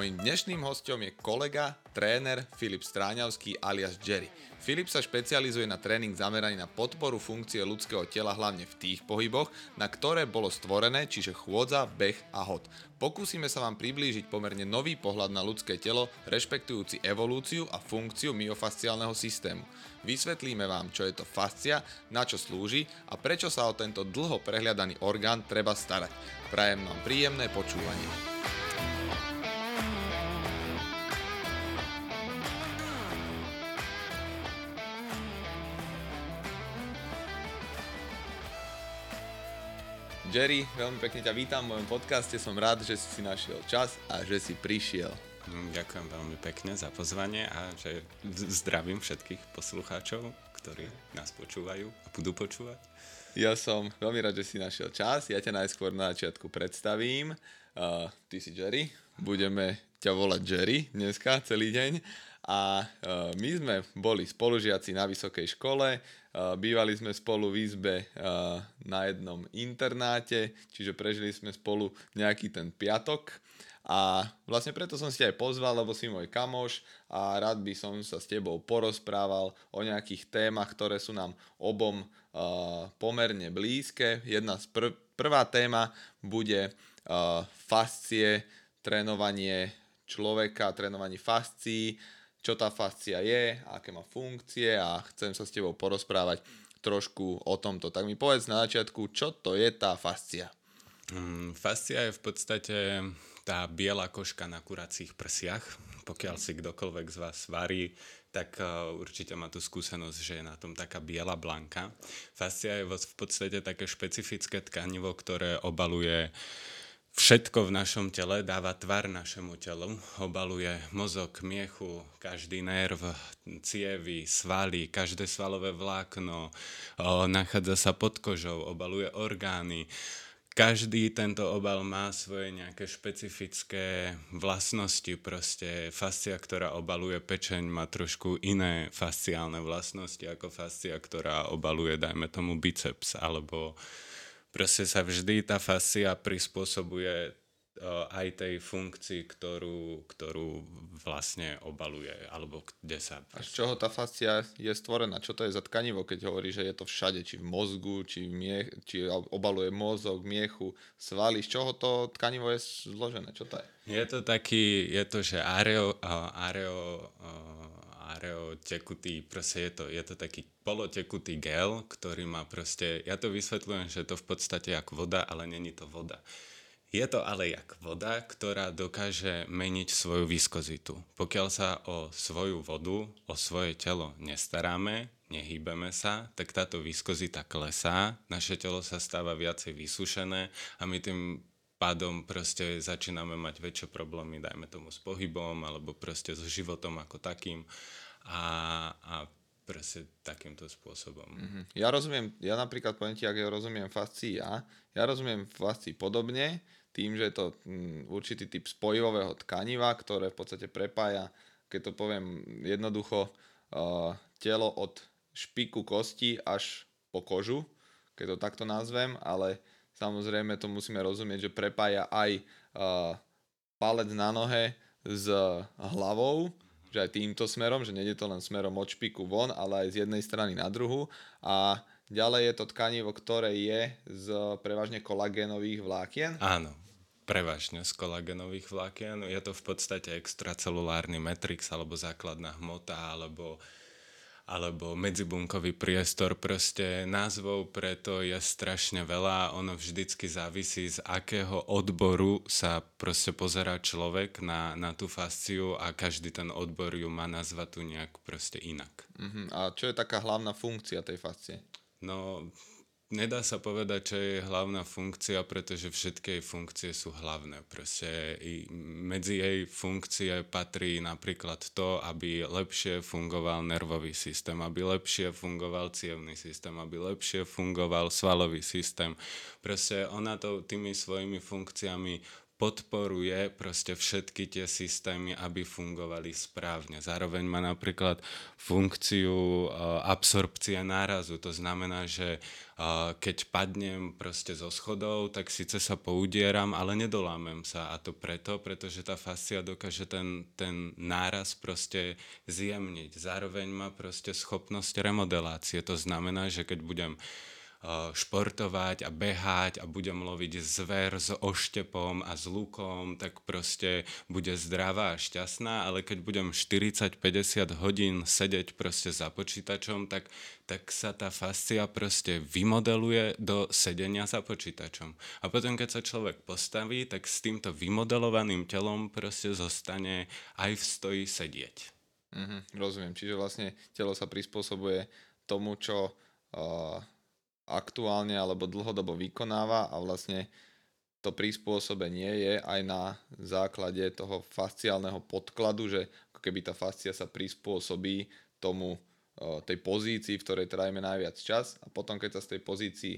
Mojím dnešným hostom je kolega, tréner Filip Stráňavský alias Jerry. Filip sa špecializuje na tréning zameraný na podporu funkcie ľudského tela hlavne v tých pohyboch, na ktoré bolo stvorené, čiže chôdza, beh a hod. Pokúsime sa vám priblížiť pomerne nový pohľad na ľudské telo, rešpektujúci evolúciu a funkciu myofasciálneho systému. Vysvetlíme vám, čo je to fascia, na čo slúži a prečo sa o tento dlho prehliadaný orgán treba starať. Prajem vám príjemné počúvanie. Jerry, veľmi pekne ťa vítam v mojom podcaste, som rád, že si si našiel čas a že si prišiel. Mm, ďakujem veľmi pekne za pozvanie a že zdravím všetkých poslucháčov, ktorí nás počúvajú a budú počúvať. Ja som veľmi rád, že si našiel čas. Ja ťa najskôr na začiatku predstavím. Uh, ty si Jerry, budeme ťa volať Jerry dneska celý deň. A uh, my sme boli spolužiaci na vysokej škole, Bývali sme spolu v izbe na jednom internáte, čiže prežili sme spolu nejaký ten piatok. A vlastne preto som si aj pozval, lebo si môj kamoš a rád by som sa s tebou porozprával o nejakých témach, ktoré sú nám obom pomerne blízke. Jedna z prv, prvá téma bude fascie, trénovanie človeka, trénovanie fascií čo tá fascia je, aké má funkcie a chcem sa s tebou porozprávať trošku o tomto. Tak mi povedz na začiatku, čo to je tá fascia? Mm, fascia je v podstate tá biela koška na kuracích prsiach. Pokiaľ si kdokoľvek z vás varí, tak uh, určite má tú skúsenosť, že je na tom taká biela blanka. Fascia je v podstate také špecifické tkanivo, ktoré obaluje Všetko v našom tele dáva tvar našemu telu, obaluje mozog, miechu, každý nerv, cievy, svaly, každé svalové vlákno, nachádza sa pod kožou, obaluje orgány. Každý tento obal má svoje nejaké špecifické vlastnosti, proste fascia, ktorá obaluje pečeň, má trošku iné fasciálne vlastnosti ako fascia, ktorá obaluje, dajme tomu, biceps alebo proste sa vždy tá fascia prispôsobuje aj tej funkcii, ktorú, ktorú vlastne obaluje, alebo kde sa... A z čoho tá fascia je stvorená? Čo to je za tkanivo, keď hovorí, že je to všade, či v mozgu, či, miech, či obaluje mozog, miechu, svaly, z čoho to tkanivo je zložené? Čo to je? Je to taký, je to, že areo, areo, areo tekutý, proste je to, je to taký polotekutý gel, ktorý má proste, ja to vysvetľujem, že to v podstate ako voda, ale není to voda. Je to ale jak voda, ktorá dokáže meniť svoju viskozitu. Pokiaľ sa o svoju vodu, o svoje telo nestaráme, nehýbeme sa, tak táto viskozita klesá, naše telo sa stáva viacej vysušené a my tým pádom proste začíname mať väčšie problémy, dajme tomu s pohybom alebo proste so životom ako takým a, a proste takýmto spôsobom. Mm-hmm. Ja rozumiem, ja napríklad poviem ti, ak ja rozumiem fascii ja, ja rozumiem fascii podobne, tým, že je to mm, určitý typ spojivového tkaniva, ktoré v podstate prepája, keď to poviem jednoducho, uh, telo od špiku kosti až po kožu, keď to takto nazvem, ale samozrejme to musíme rozumieť, že prepája aj uh, palec na nohe s hlavou, že aj týmto smerom, že nejde to len smerom od špiku von, ale aj z jednej strany na druhu a ďalej je to tkanivo, ktoré je z prevažne kolagénových vlákien. Áno, prevažne z kolagénových vlákien. Je to v podstate extracelulárny matrix alebo základná hmota alebo alebo medzibunkový priestor, proste názvov preto je strašne veľa, ono vždycky závisí z akého odboru sa proste pozerá človek na, na tú fasciu a každý ten odbor ju má nazvať tu nejak proste inak. Uh-huh. A čo je taká hlavná funkcia tej fascie? No, nedá sa povedať, čo je hlavná funkcia, pretože všetky jej funkcie sú hlavné. Proste medzi jej funkcie patrí napríklad to, aby lepšie fungoval nervový systém, aby lepšie fungoval cievný systém, aby lepšie fungoval svalový systém. Proste ona to tými svojimi funkciami podporuje proste všetky tie systémy, aby fungovali správne. Zároveň má napríklad funkciu uh, absorpcie nárazu. To znamená, že uh, keď padnem proste zo schodov, tak síce sa poudieram, ale nedolámem sa. A to preto, pretože tá fascia dokáže ten, ten náraz proste zjemniť. Zároveň má proste schopnosť remodelácie. To znamená, že keď budem športovať a behať a budem loviť zver s oštepom a s lukom, tak proste bude zdravá a šťastná, ale keď budem 40-50 hodín sedieť proste za počítačom, tak, tak sa tá fascia proste vymodeluje do sedenia za počítačom. A potom, keď sa človek postaví, tak s týmto vymodelovaným telom proste zostane aj v stoji sedieť. Mm-hmm, rozumiem. Čiže vlastne telo sa prispôsobuje tomu, čo uh, aktuálne alebo dlhodobo vykonáva a vlastne to prispôsobenie je aj na základe toho fasciálneho podkladu, že ako keby tá fascia sa prispôsobí tomu tej pozícii, v ktorej trajíme najviac čas a potom keď sa z tej pozícii,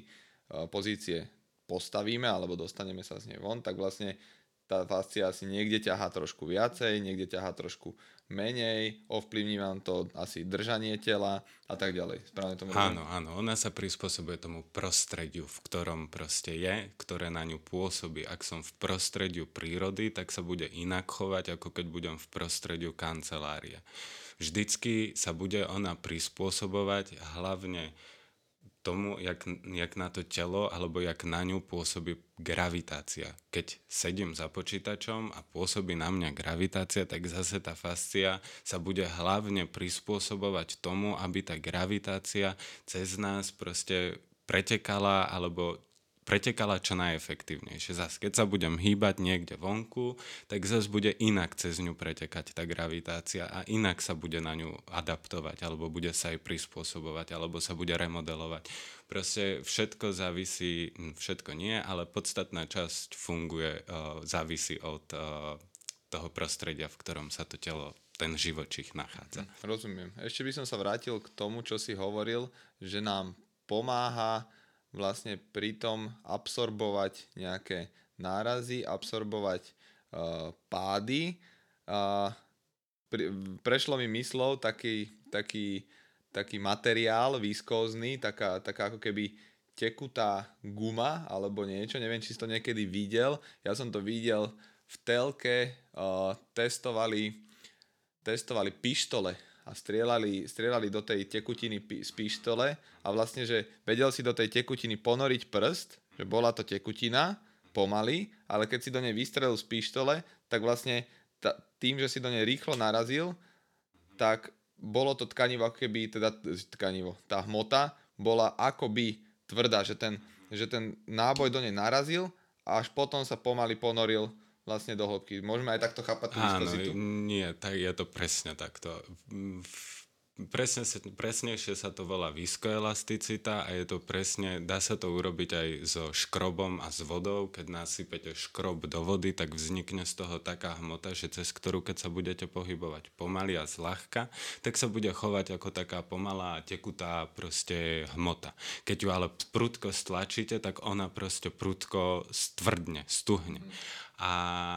pozície postavíme alebo dostaneme sa z nej von, tak vlastne tá fascia asi niekde ťahá trošku viacej, niekde ťahá trošku menej, ovplyvní vám to asi držanie tela a tak ďalej. Správne tomu Áno, áno, ona sa prispôsobuje tomu prostrediu, v ktorom proste je, ktoré na ňu pôsobí. Ak som v prostrediu prírody, tak sa bude inak chovať, ako keď budem v prostrediu kancelárie. Vždycky sa bude ona prispôsobovať hlavne tomu, jak, jak na to telo alebo jak na ňu pôsobí gravitácia. Keď sedím za počítačom a pôsobí na mňa gravitácia, tak zase tá fascia sa bude hlavne prispôsobovať tomu, aby tá gravitácia cez nás proste pretekala alebo pretekala čo najefektívnejšie. Zas, keď sa budem hýbať niekde vonku, tak zase bude inak cez ňu pretekať tá gravitácia a inak sa bude na ňu adaptovať, alebo bude sa jej prispôsobovať, alebo sa bude remodelovať. Proste všetko závisí, všetko nie, ale podstatná časť funguje, uh, závisí od uh, toho prostredia, v ktorom sa to telo ten živočích nachádza. Rozumiem. Ešte by som sa vrátil k tomu, čo si hovoril, že nám pomáha vlastne pritom absorbovať nejaké nárazy, absorbovať uh, pády. Uh, pri, prešlo mi myslou taký, taký, taký materiál výskozný, taká, taká ako keby tekutá guma alebo niečo, neviem, či si to niekedy videl. Ja som to videl v telke, uh, testovali, testovali pištole a strieľali, strieľali do tej tekutiny z pištole a vlastne, že vedel si do tej tekutiny ponoriť prst, že bola to tekutina, pomaly, ale keď si do nej vystrelil z pištole, tak vlastne ta, tým, že si do nej rýchlo narazil, tak bolo to tkanivo ako keby, teda tkanivo, tá hmota bola akoby tvrdá, že ten, že ten náboj do nej narazil a až potom sa pomaly ponoril vlastne do hĺbky. Môžeme aj takto chápať tú Áno, nie, tak je to presne takto. Presne, presnejšie sa to volá viskoelasticita a je to presne, dá sa to urobiť aj so škrobom a s vodou. Keď nasypete škrob do vody, tak vznikne z toho taká hmota, že cez ktorú keď sa budete pohybovať pomaly a zľahka, tak sa bude chovať ako taká pomalá tekutá proste hmota. Keď ju ale prudko stlačíte, tak ona proste prudko stvrdne, stuhne. Mm. A,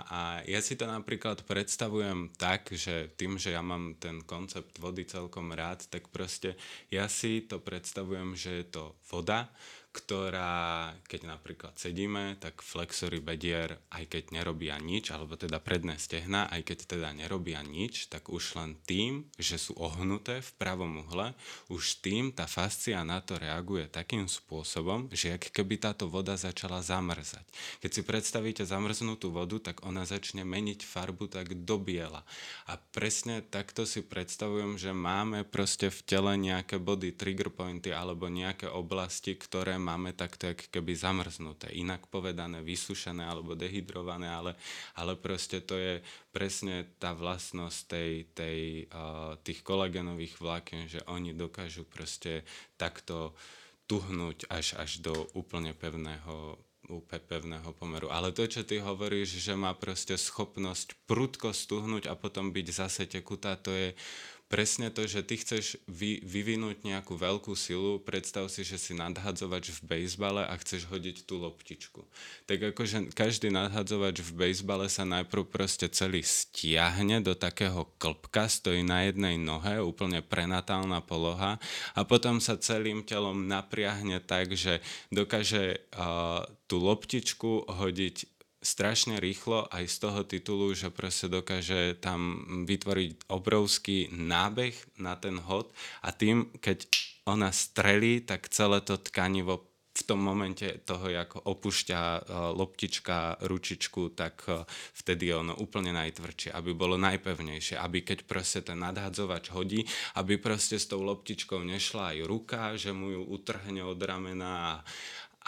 a ja si to napríklad predstavujem tak, že tým, že ja mám ten koncept vody celkom rád, tak proste ja si to predstavujem, že je to voda, ktorá, keď napríklad sedíme, tak flexory bedier, aj keď nerobia nič, alebo teda predné stehna, aj keď teda nerobia nič, tak už len tým, že sú ohnuté v pravom uhle, už tým tá fascia na to reaguje takým spôsobom, že ak keby táto voda začala zamrzať. Keď si predstavíte zamrznutú vodu, tak ona začne meniť farbu tak do biela. A presne takto si predstavujem, že máme proste v tele nejaké body, trigger pointy alebo nejaké oblasti, ktoré máme takto jak keby zamrznuté. Inak povedané, vysušené alebo dehydrované, ale, ale proste to je presne tá vlastnosť tej, tej, uh, tých kolagenových vlákien, že oni dokážu proste takto tuhnúť až, až do úplne pevného pevného pomeru. Ale to, čo ty hovoríš, že má proste schopnosť prudko stuhnúť a potom byť zase tekutá, to je presne to, že ty chceš vy, vyvinúť nejakú veľkú silu, predstav si, že si nadhadzovač v bejsbale a chceš hodiť tú loptičku. Tak akože každý nadhadzovač v bejsbale sa najprv proste celý stiahne do takého klpka, stojí na jednej nohe, úplne prenatálna poloha a potom sa celým telom napriahne tak, že dokáže uh, tú loptičku hodiť strašne rýchlo aj z toho titulu, že proste dokáže tam vytvoriť obrovský nábeh na ten hod a tým, keď ona strelí, tak celé to tkanivo v tom momente toho, ako opúšťa uh, loptička ručičku, tak uh, vtedy je ono úplne najtvrdšie, aby bolo najpevnejšie, aby keď proste ten nadhadzovač hodí, aby proste s tou loptičkou nešla aj ruka, že mu ju utrhne od ramena a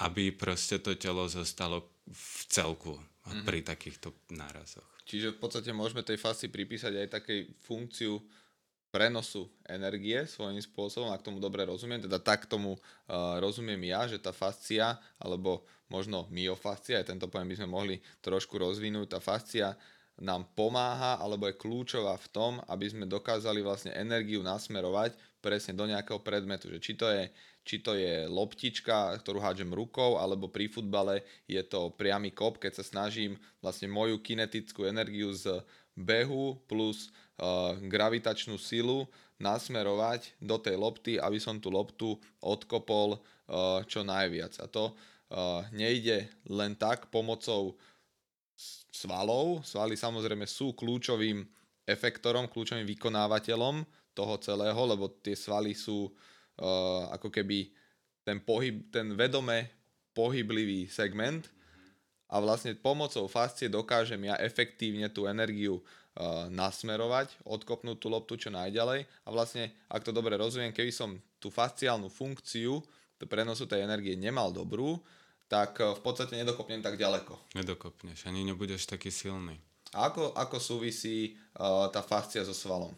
aby proste to telo zostalo v celku mm-hmm. pri takýchto nárazoch. Čiže v podstate môžeme tej fascii pripísať aj takej funkciu prenosu energie svojím spôsobom, ak tomu dobre rozumiem, teda tak tomu uh, rozumiem ja, že tá fascia, alebo možno myofascia, aj tento pojem by sme mohli trošku rozvinúť, tá fascia nám pomáha alebo je kľúčová v tom, aby sme dokázali vlastne energiu nasmerovať presne do nejakého predmetu, že či to je či to je loptička, ktorú hádžem rukou, alebo pri futbale je to priamy kop, keď sa snažím vlastne moju kinetickú energiu z behu plus uh, gravitačnú silu nasmerovať do tej lopty, aby som tú loptu odkopol uh, čo najviac. A to uh, nejde len tak pomocou svalov. Svaly samozrejme sú kľúčovým efektorom, kľúčovým vykonávateľom toho celého, lebo tie svaly sú uh, ako keby ten, pohyb, ten vedome pohyblivý segment a vlastne pomocou fascie dokážem ja efektívne tú energiu uh, nasmerovať, odkopnúť tú loptu čo najďalej a vlastne, ak to dobre rozumiem, keby som tú fasciálnu funkciu prenosu tej energie nemal dobrú, tak uh, v podstate nedokopnem tak ďaleko. Nedokopneš, ani nebudeš taký silný. A ako, ako súvisí uh, tá fascia so svalom?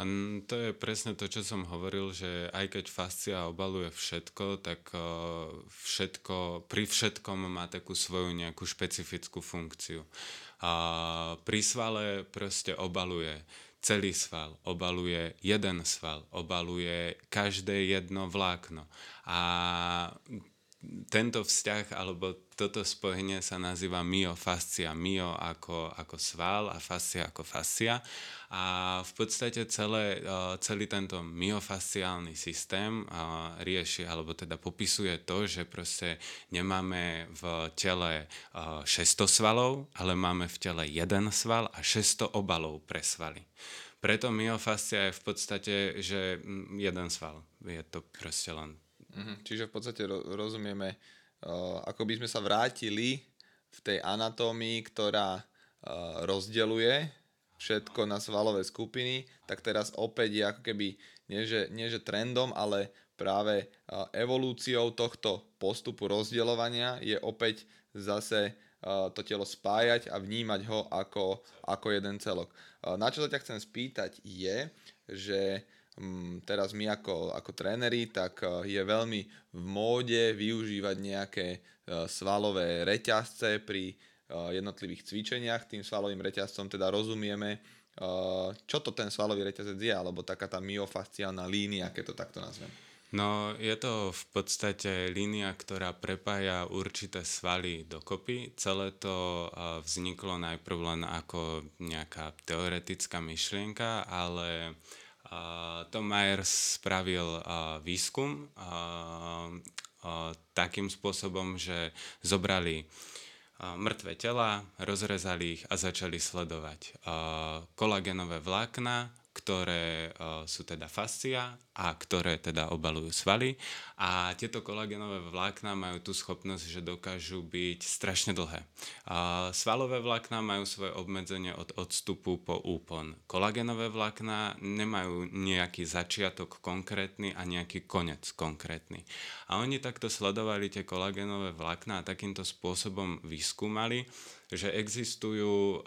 A to je presne to, čo som hovoril, že aj keď fascia obaluje všetko, tak všetko, pri všetkom má takú svoju nejakú špecifickú funkciu. A pri svale proste obaluje celý sval, obaluje jeden sval, obaluje každé jedno vlákno. A tento vzťah alebo toto spojenie sa nazýva myofascia. Myo ako, ako sval a fascia ako fascia. A v podstate celé, celý tento myofasciálny systém rieši, alebo teda popisuje to, že proste nemáme v tele 600 svalov, ale máme v tele jeden sval a 600 obalov pre svaly. Preto myofascia je v podstate, že jeden sval. Je to proste len Mhm, čiže v podstate rozumieme, uh, ako by sme sa vrátili v tej anatómii, ktorá uh, rozdeluje všetko na svalové skupiny, tak teraz opäť je ako keby nie že, nie že trendom, ale práve uh, evolúciou tohto postupu rozdeľovania je opäť zase uh, to telo spájať a vnímať ho ako, ako jeden celok. Uh, na čo sa ťa chcem spýtať je, že Mm, teraz my ako, ako tréneri, tak eh, je veľmi v móde využívať nejaké eh, svalové reťazce pri eh, jednotlivých cvičeniach. Tým svalovým reťazcom teda rozumieme, čo to ten svalový reťazec je, alebo taká tá myofasciálna línia, keď to takto nazvem. No, je to v podstate línia, ktorá prepája určité svaly dokopy. Celé to vzniklo najprv len ako nejaká teoretická myšlienka, ale Tom Myers spravil výskum takým spôsobom, že zobrali mŕtve tela, rozrezali ich a začali sledovať kolagenové vlákna, ktoré uh, sú teda fascia a ktoré teda obalujú svaly. A tieto kolagenové vlákna majú tú schopnosť, že dokážu byť strašne dlhé. Uh, svalové vlákna majú svoje obmedzenie od odstupu po úpon. Kolagenové vlákna nemajú nejaký začiatok konkrétny a nejaký konec konkrétny. A oni takto sledovali tie kolagenové vlákna a takýmto spôsobom vyskúmali, že existujú,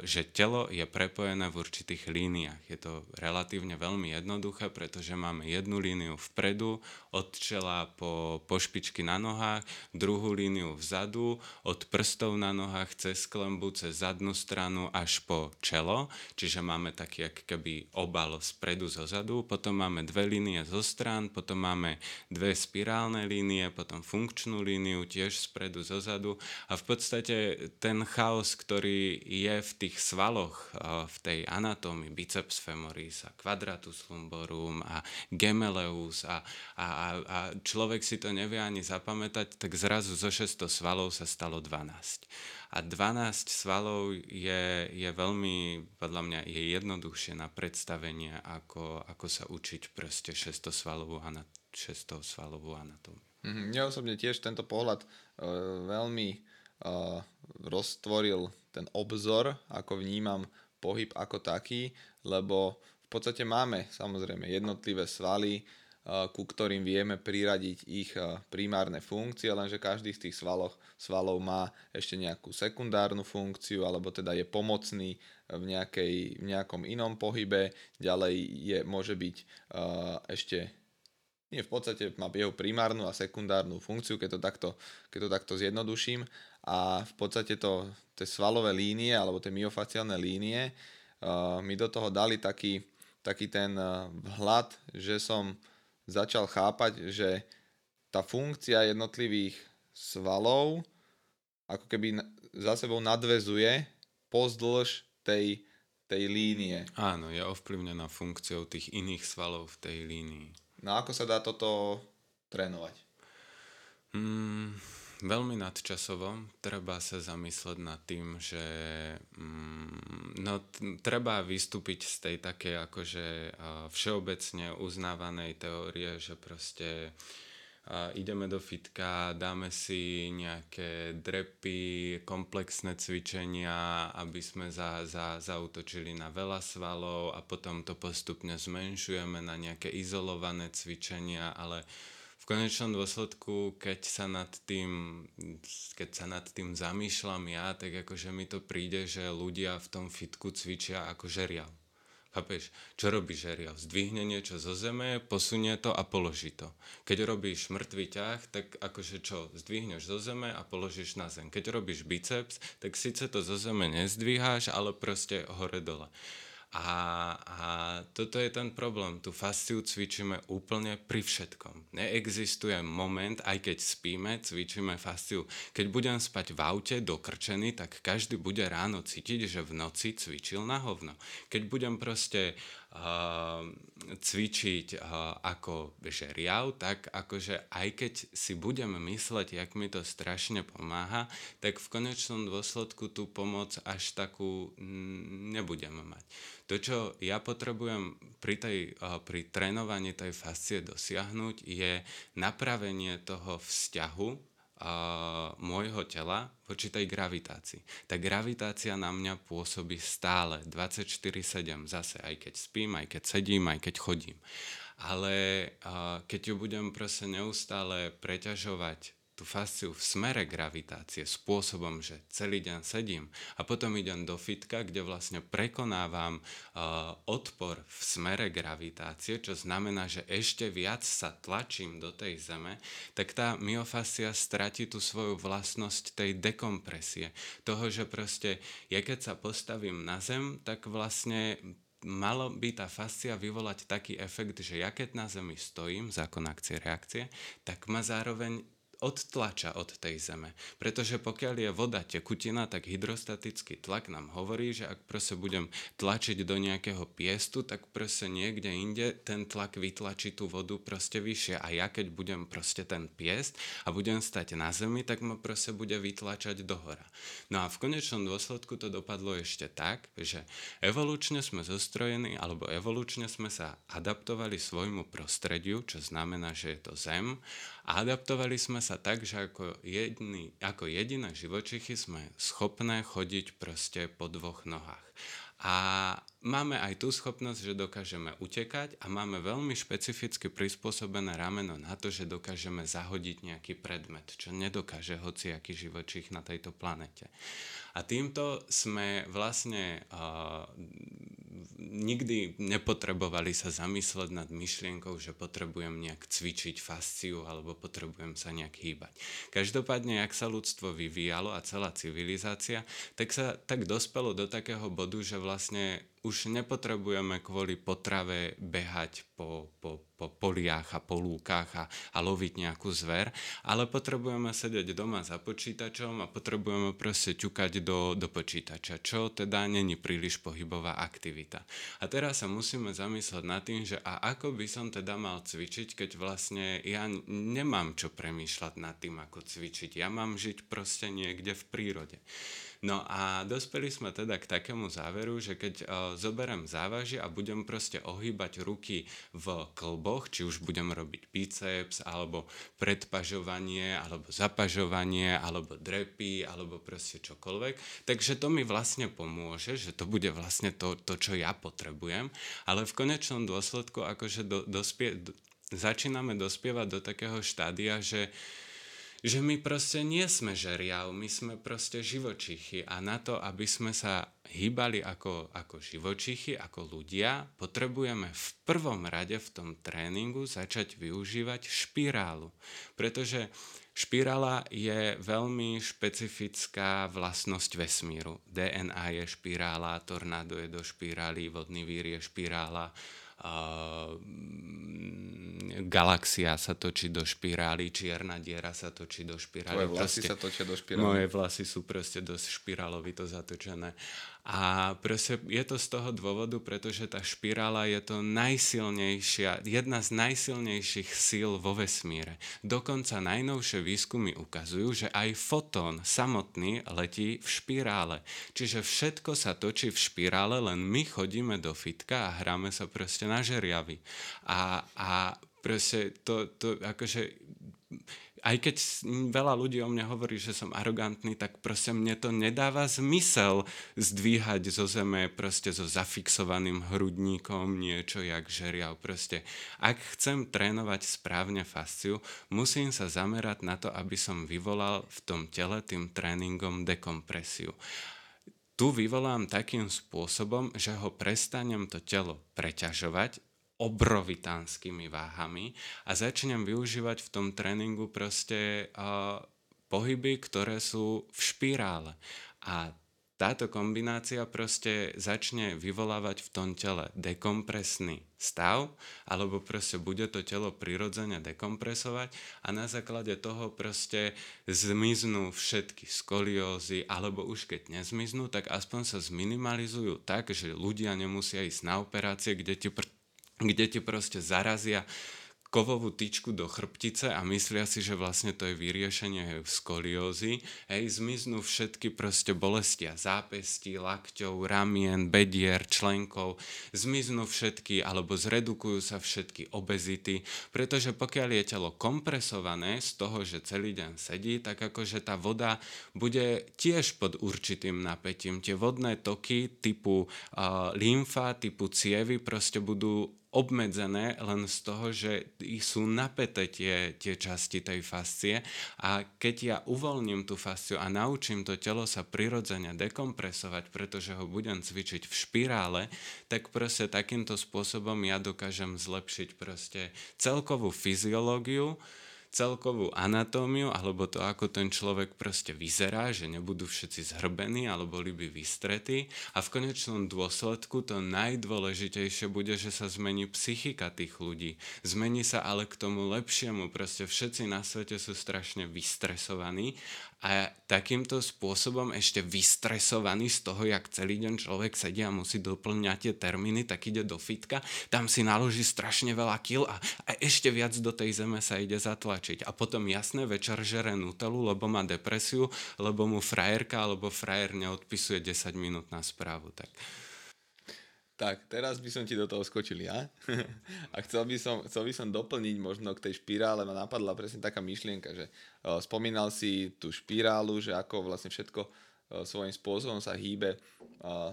že telo je prepojené v určitých líniách. Je to relatívne veľmi jednoduché, pretože máme jednu líniu vpredu, od čela po, po špičky na nohách, druhú líniu vzadu, od prstov na nohách cez klembu, cez zadnú stranu až po čelo, čiže máme taký jak keby obal spredu zo zadu, potom máme dve línie zo strán, potom máme dve spirálne línie, potom funkčnú líniu tiež spredu zo zadu a v podstate ten chaos, ktorý je v tých svaloch, v tej anatómii, biceps femoris a quadratus lumborum a gemeleus a, a, a, človek si to nevie ani zapamätať, tak zrazu zo 600 svalov sa stalo 12. A 12 svalov je, je veľmi, podľa mňa, je jednoduchšie na predstavenie, ako, ako sa učiť proste 600 svalovú, anat- 600 svalovú anatómiu. Mm-hmm. Mňa osobne tiež tento pohľad uh, veľmi roztvoril ten obzor, ako vnímam pohyb ako taký, lebo v podstate máme samozrejme jednotlivé svaly, ku ktorým vieme priradiť ich primárne funkcie, lenže každý z tých svaloch, svalov má ešte nejakú sekundárnu funkciu, alebo teda je pomocný v, nejakej, v nejakom inom pohybe, ďalej je, môže byť ešte nie v podstate má jeho primárnu a sekundárnu funkciu, keď to takto, keď to takto zjednoduším. A v podstate to, tie svalové línie alebo tie myofaciálne línie uh, mi do toho dali taký, taký ten uh, vhľad, že som začal chápať, že tá funkcia jednotlivých svalov ako keby za sebou nadvezuje pozdĺž tej, tej línie. Áno, je ovplyvnená funkciou tých iných svalov v tej línii. No ako sa dá toto trénovať? Mm, veľmi nadčasovo. Treba sa zamysleť nad tým, že mm, no, t- treba vystúpiť z tej také akože uh, všeobecne uznávanej teórie, že proste a ideme do fitka, dáme si nejaké drepy, komplexné cvičenia, aby sme za, za, zautočili na veľa svalov a potom to postupne zmenšujeme na nejaké izolované cvičenia, ale v konečnom dôsledku, keď sa nad tým, keď sa nad tým zamýšľam ja, tak akože mi to príde, že ľudia v tom fitku cvičia ako žeriav. Chápeš? Čo robí žeriav? Zdvihne niečo zo zeme, posunie to a položí to. Keď robíš mŕtvý ťah, tak akože čo? Zdvihneš zo zeme a položíš na zem. Keď robíš biceps, tak síce to zo zeme nezdvíháš, ale proste hore dole. A, a toto je ten problém. Tu fasciu cvičíme úplne pri všetkom. Neexistuje moment, aj keď spíme, cvičíme fasciu. Keď budem spať v aute dokrčený, tak každý bude ráno cítiť, že v noci cvičil na hovno. Keď budem proste cvičiť uh, ako žeriav, tak akože aj keď si budem mysleť, jak mi to strašne pomáha, tak v konečnom dôsledku tú pomoc až takú nebudem mať. To, čo ja potrebujem pri, tej, pri trénovaní tej fascie dosiahnuť, je napravenie toho vzťahu môjho tela voči tej gravitácii. Tá gravitácia na mňa pôsobí stále 24-7, zase aj keď spím, aj keď sedím, aj keď chodím. Ale keď ju budem proste neustále preťažovať tú fasciu v smere gravitácie spôsobom, že celý deň sedím a potom idem do fitka, kde vlastne prekonávam uh, odpor v smere gravitácie, čo znamená, že ešte viac sa tlačím do tej zeme, tak tá myofascia stratí tú svoju vlastnosť tej dekompresie. Toho, že proste ja keď sa postavím na zem, tak vlastne malo by tá fascia vyvolať taký efekt, že ja keď na zemi stojím, zákon akcie reakcie, tak ma zároveň odtlača od tej zeme. Pretože pokiaľ je voda tekutina, tak hydrostatický tlak nám hovorí, že ak proste budem tlačiť do nejakého piestu, tak proste niekde inde ten tlak vytlačí tú vodu proste vyššie. A ja keď budem proste ten piest a budem stať na zemi, tak ma proste bude vytlačať dohora. No a v konečnom dôsledku to dopadlo ešte tak, že evolučne sme zostrojení, alebo evolučne sme sa adaptovali svojmu prostrediu, čo znamená, že je to zem a adaptovali sme sa tak, že ako, jedný, ako jediné živočichy sme schopné chodiť proste po dvoch nohách. A máme aj tú schopnosť, že dokážeme utekať a máme veľmi špecificky prispôsobené rameno na to, že dokážeme zahodiť nejaký predmet, čo nedokáže hociaký živočích na tejto planete. A týmto sme vlastne uh, nikdy nepotrebovali sa zamysleť nad myšlienkou, že potrebujem nejak cvičiť fasciu alebo potrebujem sa nejak hýbať. Každopádne, ak sa ľudstvo vyvíjalo a celá civilizácia, tak sa tak dospelo do takého bodu, že vlastne už nepotrebujeme kvôli potrave behať po, po, po poliach a po a, a loviť nejakú zver, ale potrebujeme sedieť doma za počítačom a potrebujeme proste ťukať do, do počítača, čo teda není príliš pohybová aktivita. A teraz sa musíme zamysleť nad tým, že a ako by som teda mal cvičiť, keď vlastne ja nemám čo premýšľať nad tým, ako cvičiť. Ja mám žiť proste niekde v prírode. No a dospeli sme teda k takému záveru, že keď uh, zoberem závažie a budem proste ohýbať ruky v klboch, či už budem robiť biceps, alebo predpažovanie, alebo zapažovanie, alebo drepy, alebo proste čokoľvek, takže to mi vlastne pomôže, že to bude vlastne to, to čo ja potrebujem, ale v konečnom dôsledku akože do, dospie, do, začíname dospievať do takého štádia, že uh, že my proste nie sme žeriav, my sme proste živočichy a na to, aby sme sa hýbali ako, ako živočichy, ako ľudia, potrebujeme v prvom rade v tom tréningu začať využívať špirálu. Pretože špirála je veľmi špecifická vlastnosť vesmíru. DNA je špirála, tornádo je do špirály, vodný vír je špirála, galaxia sa točí do špirály, čierna diera sa točí do špirály. Tvoje vlasy proste, sa točia do špirály. Moje vlasy sú proste dosť špirálovito zatočené. A proste je to z toho dôvodu, pretože tá špirála je to najsilnejšia, jedna z najsilnejších síl vo vesmíre. Dokonca najnovšie výskumy ukazujú, že aj fotón samotný letí v špirále. Čiže všetko sa točí v špirále, len my chodíme do fitka a hráme sa proste na žeriavy. A, a proste to, to akože aj keď veľa ľudí o mne hovorí, že som arogantný, tak proste mne to nedáva zmysel zdvíhať zo zeme proste so zafixovaným hrudníkom niečo jak žeriav. Proste, ak chcem trénovať správne fasciu, musím sa zamerať na to, aby som vyvolal v tom tele tým tréningom dekompresiu tu vyvolám takým spôsobom, že ho prestanem to telo preťažovať obrovitánskymi váhami a začnem využívať v tom tréningu proste uh, pohyby, ktoré sú v špirále. A táto kombinácia proste začne vyvolávať v tom tele dekompresný stav, alebo proste bude to telo prirodzene dekompresovať a na základe toho proste zmiznú všetky skoliózy, alebo už keď nezmiznú, tak aspoň sa zminimalizujú tak, že ľudia nemusia ísť na operácie, kde ti pr- kde ti proste zarazia kovovú tyčku do chrbtice a myslia si, že vlastne to je vyriešenie skoliózy. Hej, zmiznú všetky proste bolestia zápestí, lakťov, ramien, bedier, členkov, zmiznú všetky alebo zredukujú sa všetky obezity, pretože pokiaľ je telo kompresované z toho, že celý deň sedí, tak akože tá voda bude tiež pod určitým napätím. Tie vodné toky typu uh, lymfa, typu cievy proste budú obmedzené len z toho, že sú napäté tie, tie časti tej fascie. A keď ja uvoľním tú fasciu a naučím to telo sa prirodzene dekompresovať, pretože ho budem cvičiť v špirále, tak proste takýmto spôsobom ja dokážem zlepšiť proste celkovú fyziológiu, celkovú anatómiu alebo to, ako ten človek proste vyzerá, že nebudú všetci zhrbení alebo boli by vystretí. A v konečnom dôsledku to najdôležitejšie bude, že sa zmení psychika tých ľudí. Zmení sa ale k tomu lepšiemu, proste všetci na svete sú strašne vystresovaní a takýmto spôsobom ešte vystresovaný z toho, jak celý deň človek sedí a musí doplňať tie termíny, tak ide do fitka, tam si naloží strašne veľa kil a, a ešte viac do tej zeme sa ide zatlačiť. A potom jasné, večer žere nutelu, lebo má depresiu, lebo mu frajerka alebo frajer neodpisuje 10 minút na správu. Tak tak, teraz by som ti do toho skočil ja. A chcel by, som, chcel by som doplniť možno k tej špirále, ma napadla presne taká myšlienka, že uh, spomínal si tú špirálu, že ako vlastne všetko uh, svojím spôsobom sa hýbe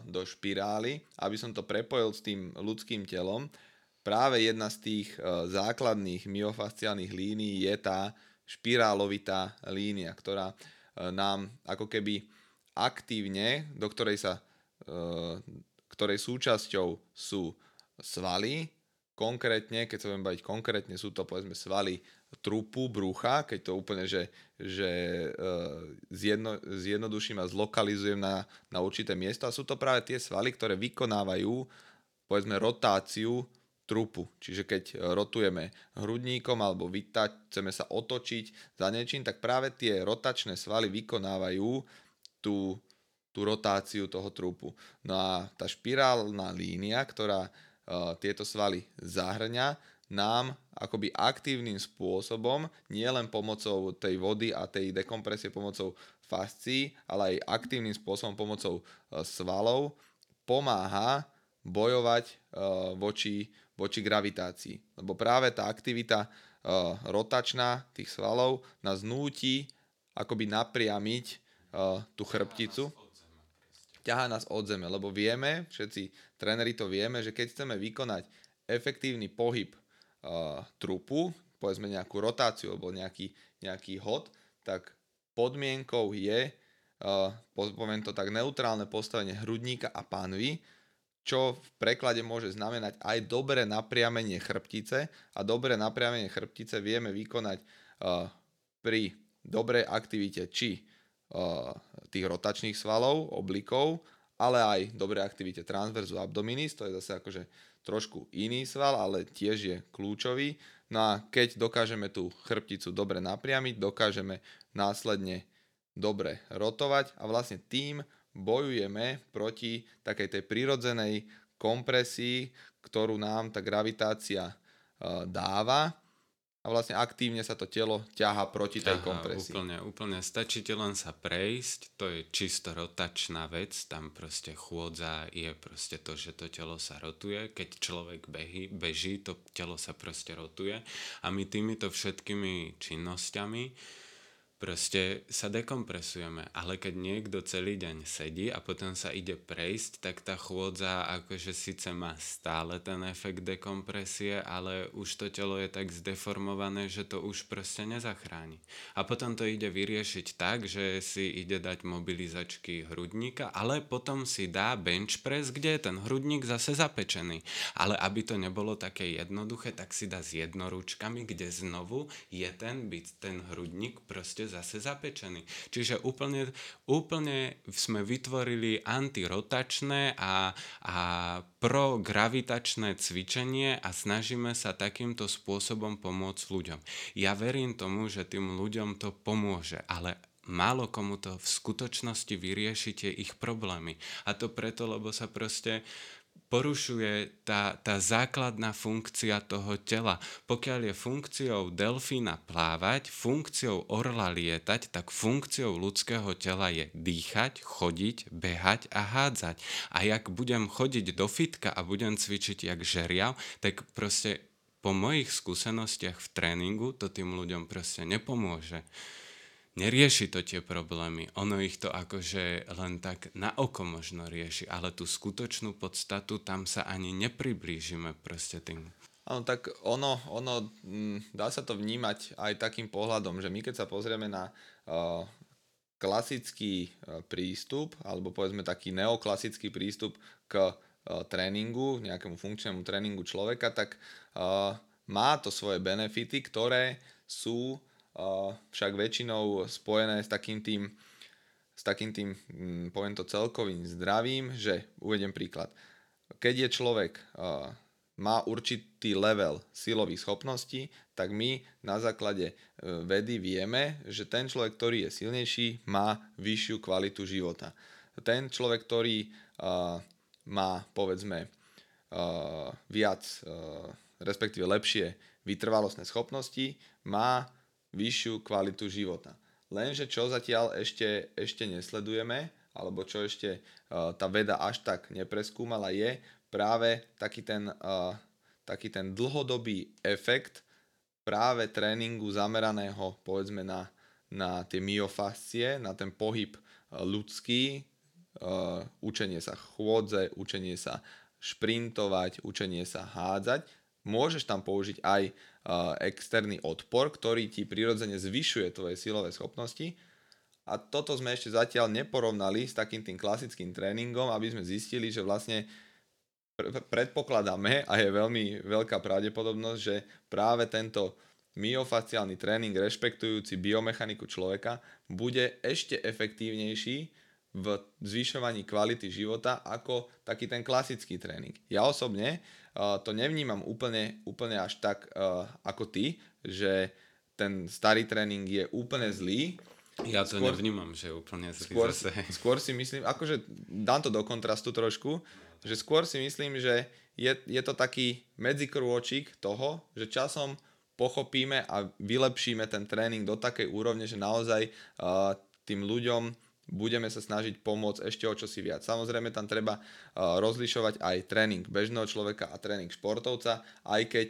do špirály. Aby som to prepojil s tým ľudským telom, práve jedna z tých základných myofasciálnych línií je tá špirálovitá línia, ktorá nám ako keby aktívne, do ktorej sa ktorej súčasťou sú svaly, konkrétne, keď sa budem baviť konkrétne, sú to povedzme svaly trupu, brucha, keď to úplne, že, že uh, zjedno, zjednoduším a zlokalizujem na, na určité miesto. A sú to práve tie svaly, ktoré vykonávajú povedzme rotáciu trupu. Čiže keď rotujeme hrudníkom alebo vytať, chceme sa otočiť za niečím, tak práve tie rotačné svaly vykonávajú tú, tú rotáciu toho trupu. No a tá špirálna línia, ktorá tieto svaly zahrňa, nám akoby aktívnym spôsobom, nielen pomocou tej vody a tej dekompresie pomocou fascií, ale aj aktívnym spôsobom pomocou svalov pomáha bojovať voči, voči gravitácii. Lebo práve tá aktivita rotačná tých svalov nás núti akoby napriamiť tú chrbticu ťahá nás od zeme, lebo vieme, všetci tréneri to vieme, že keď chceme vykonať efektívny pohyb uh, trupu, povedzme nejakú rotáciu alebo nejaký, nejaký hod, tak podmienkou je, uh, poviem to tak, neutrálne postavenie hrudníka a panvy, čo v preklade môže znamenať aj dobré napriamenie chrbtice. A dobré napriamenie chrbtice vieme vykonať uh, pri dobrej aktivite či tých rotačných svalov, oblikov, ale aj dobrej aktivite transverzu abdominis, to je zase akože trošku iný sval, ale tiež je kľúčový. No a keď dokážeme tú chrbticu dobre napriamiť, dokážeme následne dobre rotovať a vlastne tým bojujeme proti takej tej prirodzenej kompresii, ktorú nám tá gravitácia dáva a vlastne aktívne sa to telo ťaha proti tej Aha, kompresii. Úplne, úplne. Stačí ti len sa prejsť, to je čisto rotačná vec, tam proste chôdza je proste to, že to telo sa rotuje. Keď človek behy, beží, to telo sa proste rotuje. A my týmito všetkými činnosťami proste sa dekompresujeme. Ale keď niekto celý deň sedí a potom sa ide prejsť, tak tá chôdza akože síce má stále ten efekt dekompresie, ale už to telo je tak zdeformované, že to už proste nezachráni. A potom to ide vyriešiť tak, že si ide dať mobilizačky hrudníka, ale potom si dá bench press, kde je ten hrudník zase zapečený. Ale aby to nebolo také jednoduché, tak si dá s jednoručkami, kde znovu je ten byt, ten hrudník proste zase zapečený. Čiže úplne, úplne sme vytvorili antirotačné a, a progravitačné cvičenie a snažíme sa takýmto spôsobom pomôcť ľuďom. Ja verím tomu, že tým ľuďom to pomôže, ale málo komu to v skutočnosti vyriešite ich problémy. A to preto, lebo sa proste porušuje tá, tá základná funkcia toho tela. Pokiaľ je funkciou delfína plávať, funkciou orla lietať, tak funkciou ľudského tela je dýchať, chodiť, behať a hádzať. A jak budem chodiť do fitka a budem cvičiť jak žeriav, tak proste po mojich skúsenostiach v tréningu to tým ľuďom proste nepomôže nerieši to tie problémy. Ono ich to akože len tak na oko možno rieši, ale tú skutočnú podstatu tam sa ani nepriblížime proste tým. Áno, tak ono, ono, mm, dá sa to vnímať aj takým pohľadom, že my keď sa pozrieme na uh, klasický uh, prístup, alebo povedzme taký neoklasický prístup k uh, tréningu, nejakému funkčnému tréningu človeka, tak uh, má to svoje benefity, ktoré sú však väčšinou spojené s takým tým, s takým tým, mm, poviem to celkovým zdravím, že uvedem príklad. Keď je človek má určitý level silových schopností, tak my na základe e, vedy vieme, že ten človek, ktorý je silnejší, má vyššiu kvalitu života. Ten človek, ktorý má povedzme viac, respektíve lepšie vytrvalostné schopnosti, má vyššiu kvalitu života. Lenže čo zatiaľ ešte, ešte nesledujeme, alebo čo ešte uh, tá veda až tak nepreskúmala, je práve taký ten, uh, taký ten dlhodobý efekt práve tréningu zameraného povedzme na, na tie myofascie, na ten pohyb ľudský, uh, učenie sa chôdze, učenie sa šprintovať, učenie sa hádzať. Môžeš tam použiť aj externý odpor, ktorý ti prirodzene zvyšuje tvoje silové schopnosti. A toto sme ešte zatiaľ neporovnali s takým tým klasickým tréningom, aby sme zistili, že vlastne predpokladáme a je veľmi veľká pravdepodobnosť, že práve tento myofasciálny tréning rešpektujúci biomechaniku človeka bude ešte efektívnejší v zvyšovaní kvality života ako taký ten klasický tréning. Ja osobne uh, to nevnímam úplne, úplne až tak uh, ako ty, že ten starý tréning je úplne zlý. Ja to skôr, nevnímam, že je úplne zlý skôr, zase. Skôr si myslím, akože dám to do kontrastu trošku, že skôr si myslím, že je, je to taký medzikrôčik toho, že časom pochopíme a vylepšíme ten tréning do takej úrovne, že naozaj uh, tým ľuďom budeme sa snažiť pomôcť ešte o čosi viac. Samozrejme tam treba uh, rozlišovať aj tréning bežného človeka a tréning športovca, aj keď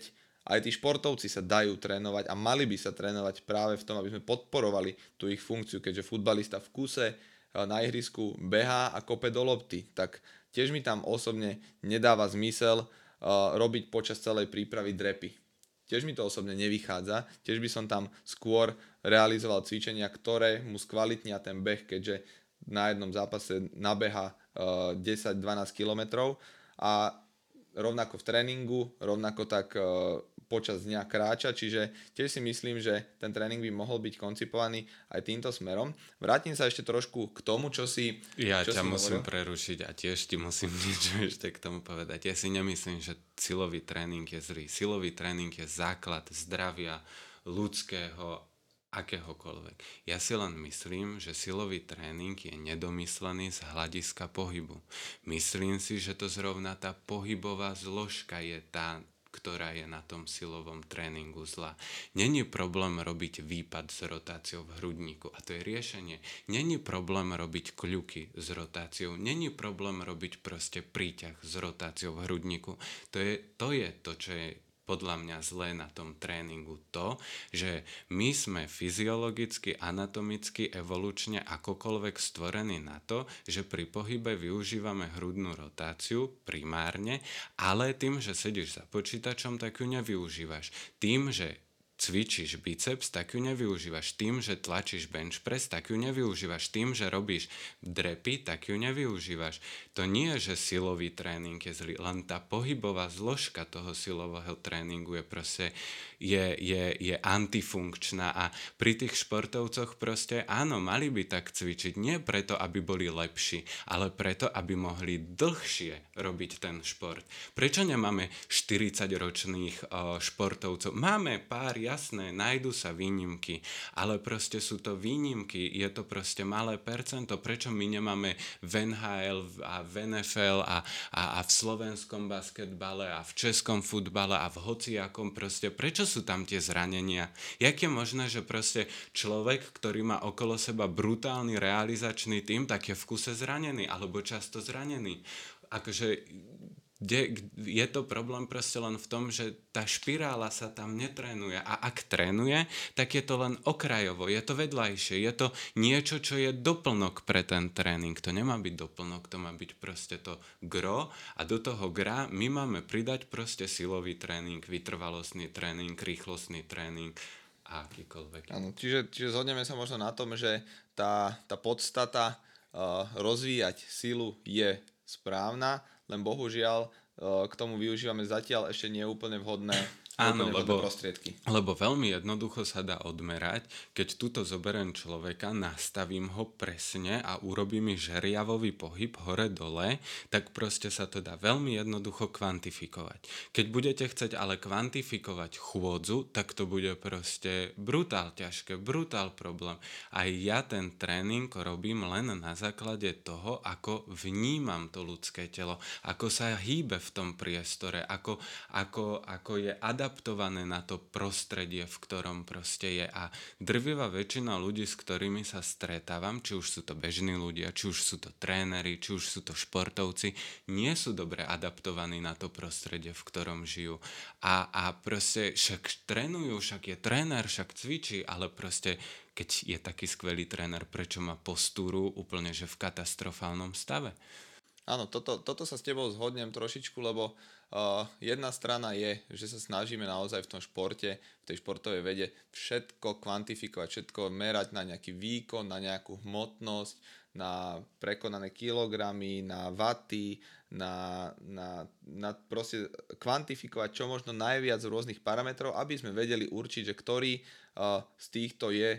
aj tí športovci sa dajú trénovať a mali by sa trénovať práve v tom, aby sme podporovali tú ich funkciu, keďže futbalista v kuse uh, na ihrisku behá a kope do lopty, tak tiež mi tam osobne nedáva zmysel uh, robiť počas celej prípravy drepy. Tiež mi to osobne nevychádza, tiež by som tam skôr realizoval cvičenia, ktoré mu skvalitnia ten beh, keďže na jednom zápase nabeha uh, 10-12 km a rovnako v tréningu, rovnako tak uh, počas dňa kráča, čiže tiež si myslím, že ten tréning by mohol byť koncipovaný aj týmto smerom. Vrátim sa ešte trošku k tomu, čo si... Ja čo ťa si musím hovoril. prerušiť a tiež ti musím niečo ešte k tomu povedať. Ja si nemyslím, že silový tréning je zlý. Silový tréning je základ zdravia ľudského akéhokoľvek. Ja si len myslím, že silový tréning je nedomyslený z hľadiska pohybu. Myslím si, že to zrovna tá pohybová zložka je tá ktorá je na tom silovom tréningu zlá. Není problém robiť výpad s rotáciou v hrudníku a to je riešenie. Není problém robiť kľuky s rotáciou, není problém robiť proste príťah s rotáciou v hrudníku. To je to, je to čo je podľa mňa zlé na tom tréningu to, že my sme fyziologicky, anatomicky, evolučne akokoľvek stvorení na to, že pri pohybe využívame hrudnú rotáciu primárne, ale tým, že sedíš za počítačom, tak ju nevyužívaš. Tým, že cvičíš biceps, tak ju nevyužívaš. Tým, že tlačíš bench press, tak ju nevyužívaš. Tým, že robíš drepy, tak ju nevyužívaš. To nie je, že silový tréning je zlý, len tá pohybová zložka toho silového tréningu je proste je, je, je antifunkčná a pri tých športovcoch proste áno, mali by tak cvičiť. Nie preto, aby boli lepší, ale preto, aby mohli dlhšie robiť ten šport. Prečo nemáme 40-ročných športovcov? Máme pár, jasné, nájdu sa výnimky, ale proste sú to výnimky, je to proste malé percento. Prečo my nemáme v NHL a v NFL a, a, a v slovenskom basketbale a v českom futbale a v hociakom proste, prečo sú tam tie zranenia? Jak je možné, že proste človek, ktorý má okolo seba brutálny realizačný tým, tak je v kuse zranený alebo často zranený? Akože kde, je to problém proste len v tom, že tá špirála sa tam netrénuje a ak trénuje, tak je to len okrajovo, je to vedľajšie, je to niečo, čo je doplnok pre ten tréning. To nemá byť doplnok, to má byť proste to gro a do toho gra my máme pridať proste silový tréning, vytrvalostný tréning, rýchlostný tréning a akýkoľvek. Áno, čiže, čiže zhodneme sa možno na tom, že tá, tá podstata uh, rozvíjať silu je správna, len bohužiaľ eh, k tomu využívame zatiaľ ešte neúplne vhodné Áno, lebo, prostriedky. lebo veľmi jednoducho sa dá odmerať, keď túto zoberiem človeka, nastavím ho presne a urobím mi žeriavový pohyb hore-dole, tak proste sa to dá veľmi jednoducho kvantifikovať. Keď budete chcieť ale kvantifikovať chôdzu, tak to bude proste brutál ťažké, brutál problém. A ja ten tréning robím len na základe toho, ako vnímam to ľudské telo, ako sa hýbe v tom priestore, ako, ako, ako je adaptované adaptované na to prostredie, v ktorom proste je. A drvivá väčšina ľudí, s ktorými sa stretávam, či už sú to bežní ľudia, či už sú to tréneri, či už sú to športovci, nie sú dobre adaptovaní na to prostredie, v ktorom žijú. A, a proste však trénujú, však je tréner, však cvičí, ale proste keď je taký skvelý tréner, prečo má postúru úplne že v katastrofálnom stave? Áno, toto, toto sa s tebou zhodnem trošičku, lebo jedna strana je, že sa snažíme naozaj v tom športe, v tej športovej vede všetko kvantifikovať, všetko merať na nejaký výkon, na nejakú hmotnosť, na prekonané kilogramy, na vaty, na, na, na proste kvantifikovať čo možno najviac rôznych parametrov, aby sme vedeli určiť, že ktorý z týchto je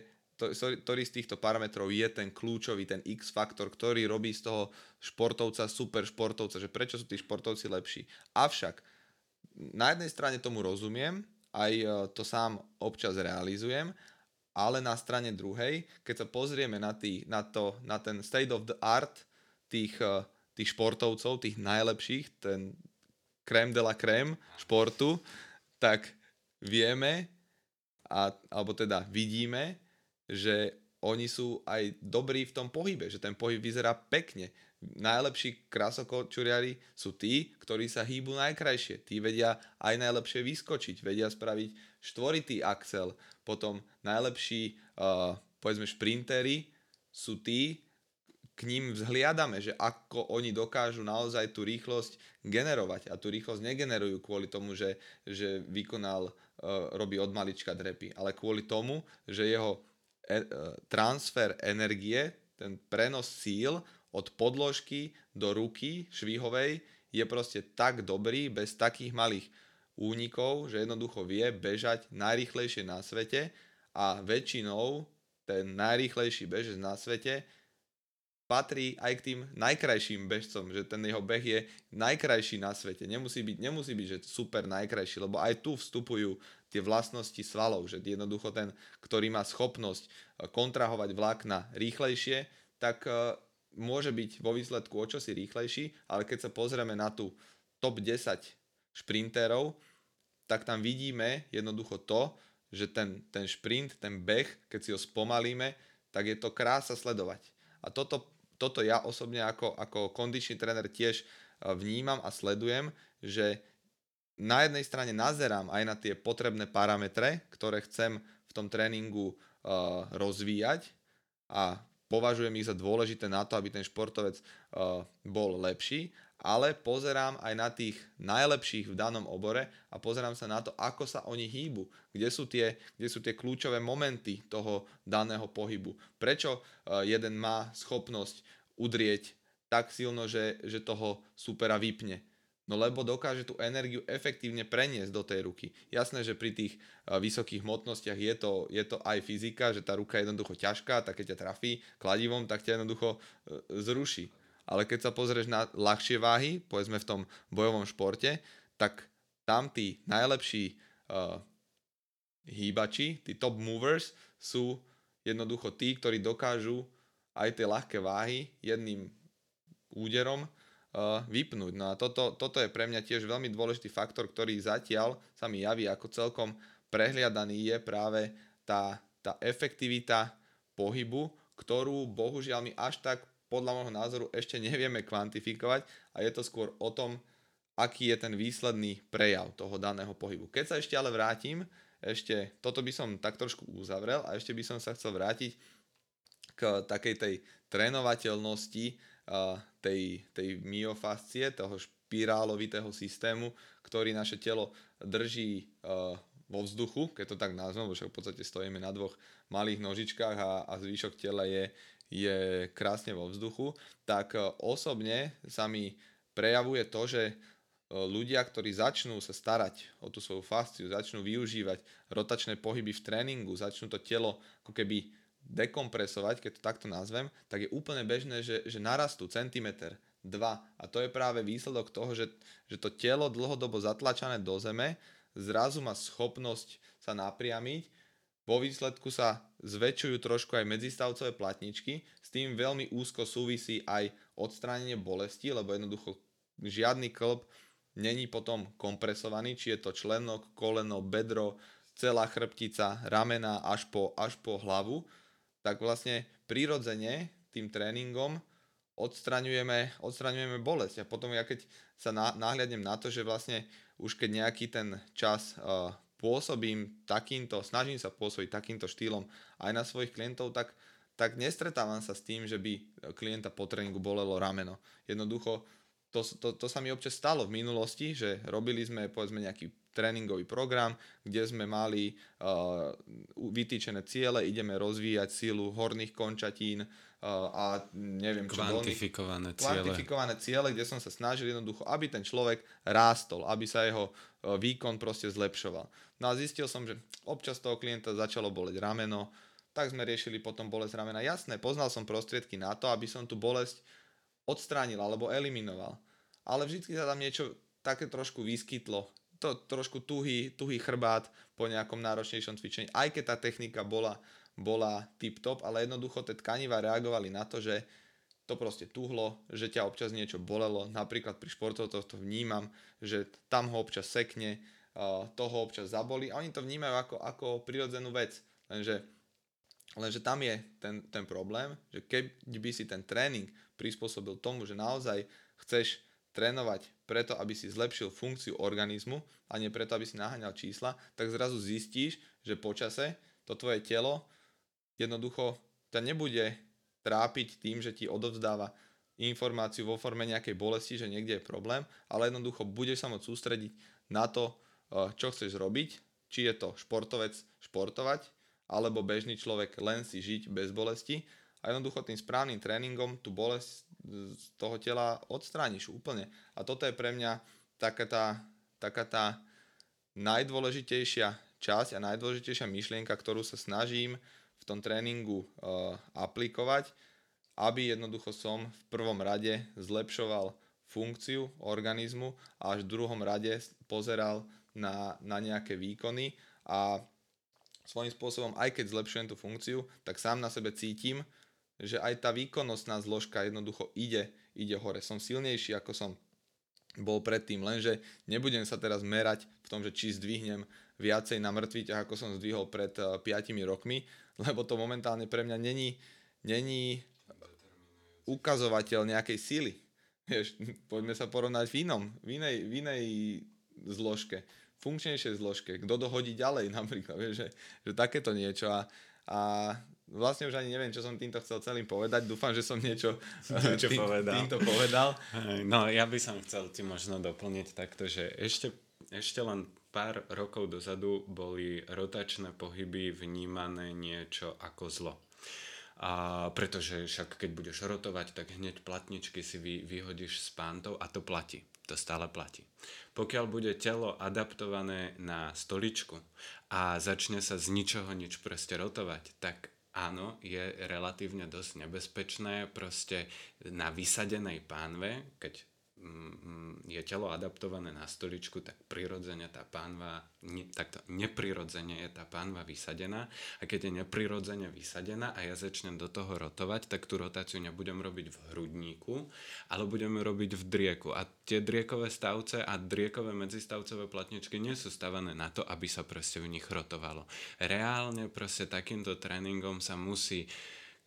ktorý z týchto parametrov je ten kľúčový, ten X faktor, ktorý robí z toho športovca super športovca, že prečo sú tí športovci lepší. Avšak na jednej strane tomu rozumiem, aj e, to sám občas realizujem, ale na strane druhej, keď sa pozrieme na, tý, na, to, na ten state of the art tých, e, tých športovcov, tých najlepších, ten krém de la krém športu, tak vieme, a, alebo teda vidíme, že oni sú aj dobrí v tom pohybe, že ten pohyb vyzerá pekne. Najlepší krasokočuriari sú tí, ktorí sa hýbu najkrajšie. Tí vedia aj najlepšie vyskočiť, vedia spraviť štvoritý axel. Potom najlepší, uh, povedzme, šprintery sú tí, k ním vzhliadame, že ako oni dokážu naozaj tú rýchlosť generovať. A tú rýchlosť negenerujú kvôli tomu, že, že vykonal, uh, robí od malička drepy, ale kvôli tomu, že jeho E, e, transfer energie, ten prenos síl od podložky do ruky švíhovej je proste tak dobrý, bez takých malých únikov, že jednoducho vie bežať najrýchlejšie na svete a väčšinou ten najrýchlejší bežec na svete patrí aj k tým najkrajším bežcom, že ten jeho beh je najkrajší na svete. Nemusí byť, nemusí byť že super najkrajší, lebo aj tu vstupujú tie vlastnosti svalov, že jednoducho ten, ktorý má schopnosť eh, kontrahovať vlákna rýchlejšie, tak eh, môže byť vo výsledku o čosi rýchlejší, ale keď sa pozrieme na tú top 10 šprinterov, tak tam vidíme jednoducho to, že ten, ten šprint, ten beh, keď si ho spomalíme, tak je to krása sledovať. A toto, toto ja osobne ako, ako kondičný tréner tiež eh, vnímam a sledujem, že na jednej strane nazerám aj na tie potrebné parametre, ktoré chcem v tom tréningu uh, rozvíjať a považujem ich za dôležité na to, aby ten športovec uh, bol lepší, ale pozerám aj na tých najlepších v danom obore a pozerám sa na to, ako sa oni hýbu, kde sú tie, kde sú tie kľúčové momenty toho daného pohybu. Prečo uh, jeden má schopnosť udrieť tak silno, že, že toho supera vypne No lebo dokáže tú energiu efektívne preniesť do tej ruky. Jasné, že pri tých vysokých hmotnostiach je to, je to aj fyzika, že tá ruka je jednoducho ťažká, tak keď ťa trafí kladivom, tak ťa jednoducho e, zruší. Ale keď sa pozrieš na ľahšie váhy, povedzme v tom bojovom športe, tak tam tí najlepší uh, hýbači, tí top movers sú jednoducho tí, ktorí dokážu aj tie ľahké váhy jedným úderom vypnúť. No a toto, toto je pre mňa tiež veľmi dôležitý faktor, ktorý zatiaľ sa mi javí ako celkom prehliadaný je práve tá, tá efektivita pohybu, ktorú bohužiaľ my až tak podľa môjho názoru ešte nevieme kvantifikovať a je to skôr o tom, aký je ten výsledný prejav toho daného pohybu. Keď sa ešte ale vrátim, ešte toto by som tak trošku uzavrel a ešte by som sa chcel vrátiť k takej tej trénovateľnosti tej, tej myofascie, toho špirálovitého systému, ktorý naše telo drží vo vzduchu, keď to tak nazvem, lebo však v podstate stojíme na dvoch malých nožičkách a, a zvyšok tela je, je krásne vo vzduchu, tak osobne sa mi prejavuje to, že ľudia, ktorí začnú sa starať o tú svoju fasciu, začnú využívať rotačné pohyby v tréningu, začnú to telo ako keby dekompresovať, keď to takto nazvem, tak je úplne bežné, že, že narastú centimeter, dva. A to je práve výsledok toho, že, že to telo dlhodobo zatlačané do zeme zrazu má schopnosť sa napriamiť, vo výsledku sa zväčšujú trošku aj medzistavcové platničky, s tým veľmi úzko súvisí aj odstránenie bolesti, lebo jednoducho žiadny klb není potom kompresovaný, či je to členok, koleno, bedro, celá chrbtica, ramena až po, až po hlavu, tak vlastne prirodzene tým tréningom odstraňujeme, odstraňujeme bolesť. A potom ja keď sa nahliadnem na to, že vlastne už keď nejaký ten čas uh, pôsobím takýmto, snažím sa pôsobiť takýmto štýlom aj na svojich klientov, tak, tak nestretávam sa s tým, že by klienta po tréningu bolelo rameno. Jednoducho to, to, to sa mi občas stalo v minulosti, že robili sme povedzme nejaký tréningový program, kde sme mali uh, vytýčené ciele, ideme rozvíjať sílu horných končatín uh, a neviem čo Kvantifikované dolných, ciele. Kvantifikované ciele, kde som sa snažil jednoducho, aby ten človek rástol, aby sa jeho uh, výkon proste zlepšoval. No a zistil som, že občas toho klienta začalo boleť rameno, tak sme riešili potom bolesť ramena. Jasné, poznal som prostriedky na to, aby som tú bolesť odstránil alebo eliminoval. Ale vždy sa tam niečo také trošku vyskytlo. To trošku tuhý, tuhý chrbát po nejakom náročnejšom cvičení, aj keď tá technika bola, bola tip-top, ale jednoducho tie tkaniva reagovali na to, že to proste tuhlo, že ťa občas niečo bolelo, napríklad pri športov to, to vnímam, že tam ho občas sekne, toho občas zaboli a oni to vnímajú ako, ako prirodzenú vec, lenže, lenže tam je ten, ten problém, že keď by si ten tréning prispôsobil tomu, že naozaj chceš trénovať preto, aby si zlepšil funkciu organizmu a nie preto, aby si naháňal čísla, tak zrazu zistíš, že počase to tvoje telo jednoducho ťa nebude trápiť tým, že ti odovzdáva informáciu vo forme nejakej bolesti, že niekde je problém, ale jednoducho budeš sa môcť sústrediť na to, eh, čo chceš robiť, či je to športovec športovať, alebo bežný človek len si žiť bez bolesti a jednoducho tým správnym tréningom tú bolesť z toho tela odstrániš úplne. A toto je pre mňa taká tá, taká tá najdôležitejšia časť a najdôležitejšia myšlienka, ktorú sa snažím v tom tréningu uh, aplikovať, aby jednoducho som v prvom rade zlepšoval funkciu organizmu a až v druhom rade pozeral na, na nejaké výkony a svojím spôsobom, aj keď zlepšujem tú funkciu, tak sám na sebe cítim, že aj tá výkonnostná zložka jednoducho ide, ide hore. Som silnejší, ako som bol predtým, lenže nebudem sa teraz merať v tom, že či zdvihnem viacej na mŕtvy ťah, ako som zdvihol pred 5 eh, rokmi, lebo to momentálne pre mňa není, není ukazovateľ nejakej síly. Vieš, poďme sa porovnať v inom, v inej, v inej zložke, funkčnejšej zložke, kto dohodí ďalej napríklad, vieš, že, že takéto niečo a, a vlastne už ani neviem, čo som týmto chcel celým povedať. Dúfam, že som niečo, niečo tým, povedal. týmto povedal. No, ja by som chcel ti možno doplniť takto, že ešte, ešte len pár rokov dozadu boli rotačné pohyby vnímané niečo ako zlo. A pretože však keď budeš rotovať, tak hneď platničky si vy, vyhodíš z pántov a to platí. To stále platí. Pokiaľ bude telo adaptované na stoličku a začne sa z ničoho nič proste rotovať, tak áno, je relatívne dosť nebezpečné proste na vysadenej pánve, keď je telo adaptované na stoličku, tak prirodzene tá pánva, ne, takto neprirodzene je tá pánva vysadená a keď je neprirodzene vysadená a ja začnem do toho rotovať, tak tú rotáciu nebudem robiť v hrudníku, ale budeme robiť v drieku a tie driekové stavce a driekové medzistavcové platničky nie sú stavané na to, aby sa proste v nich rotovalo. Reálne proste takýmto tréningom sa musí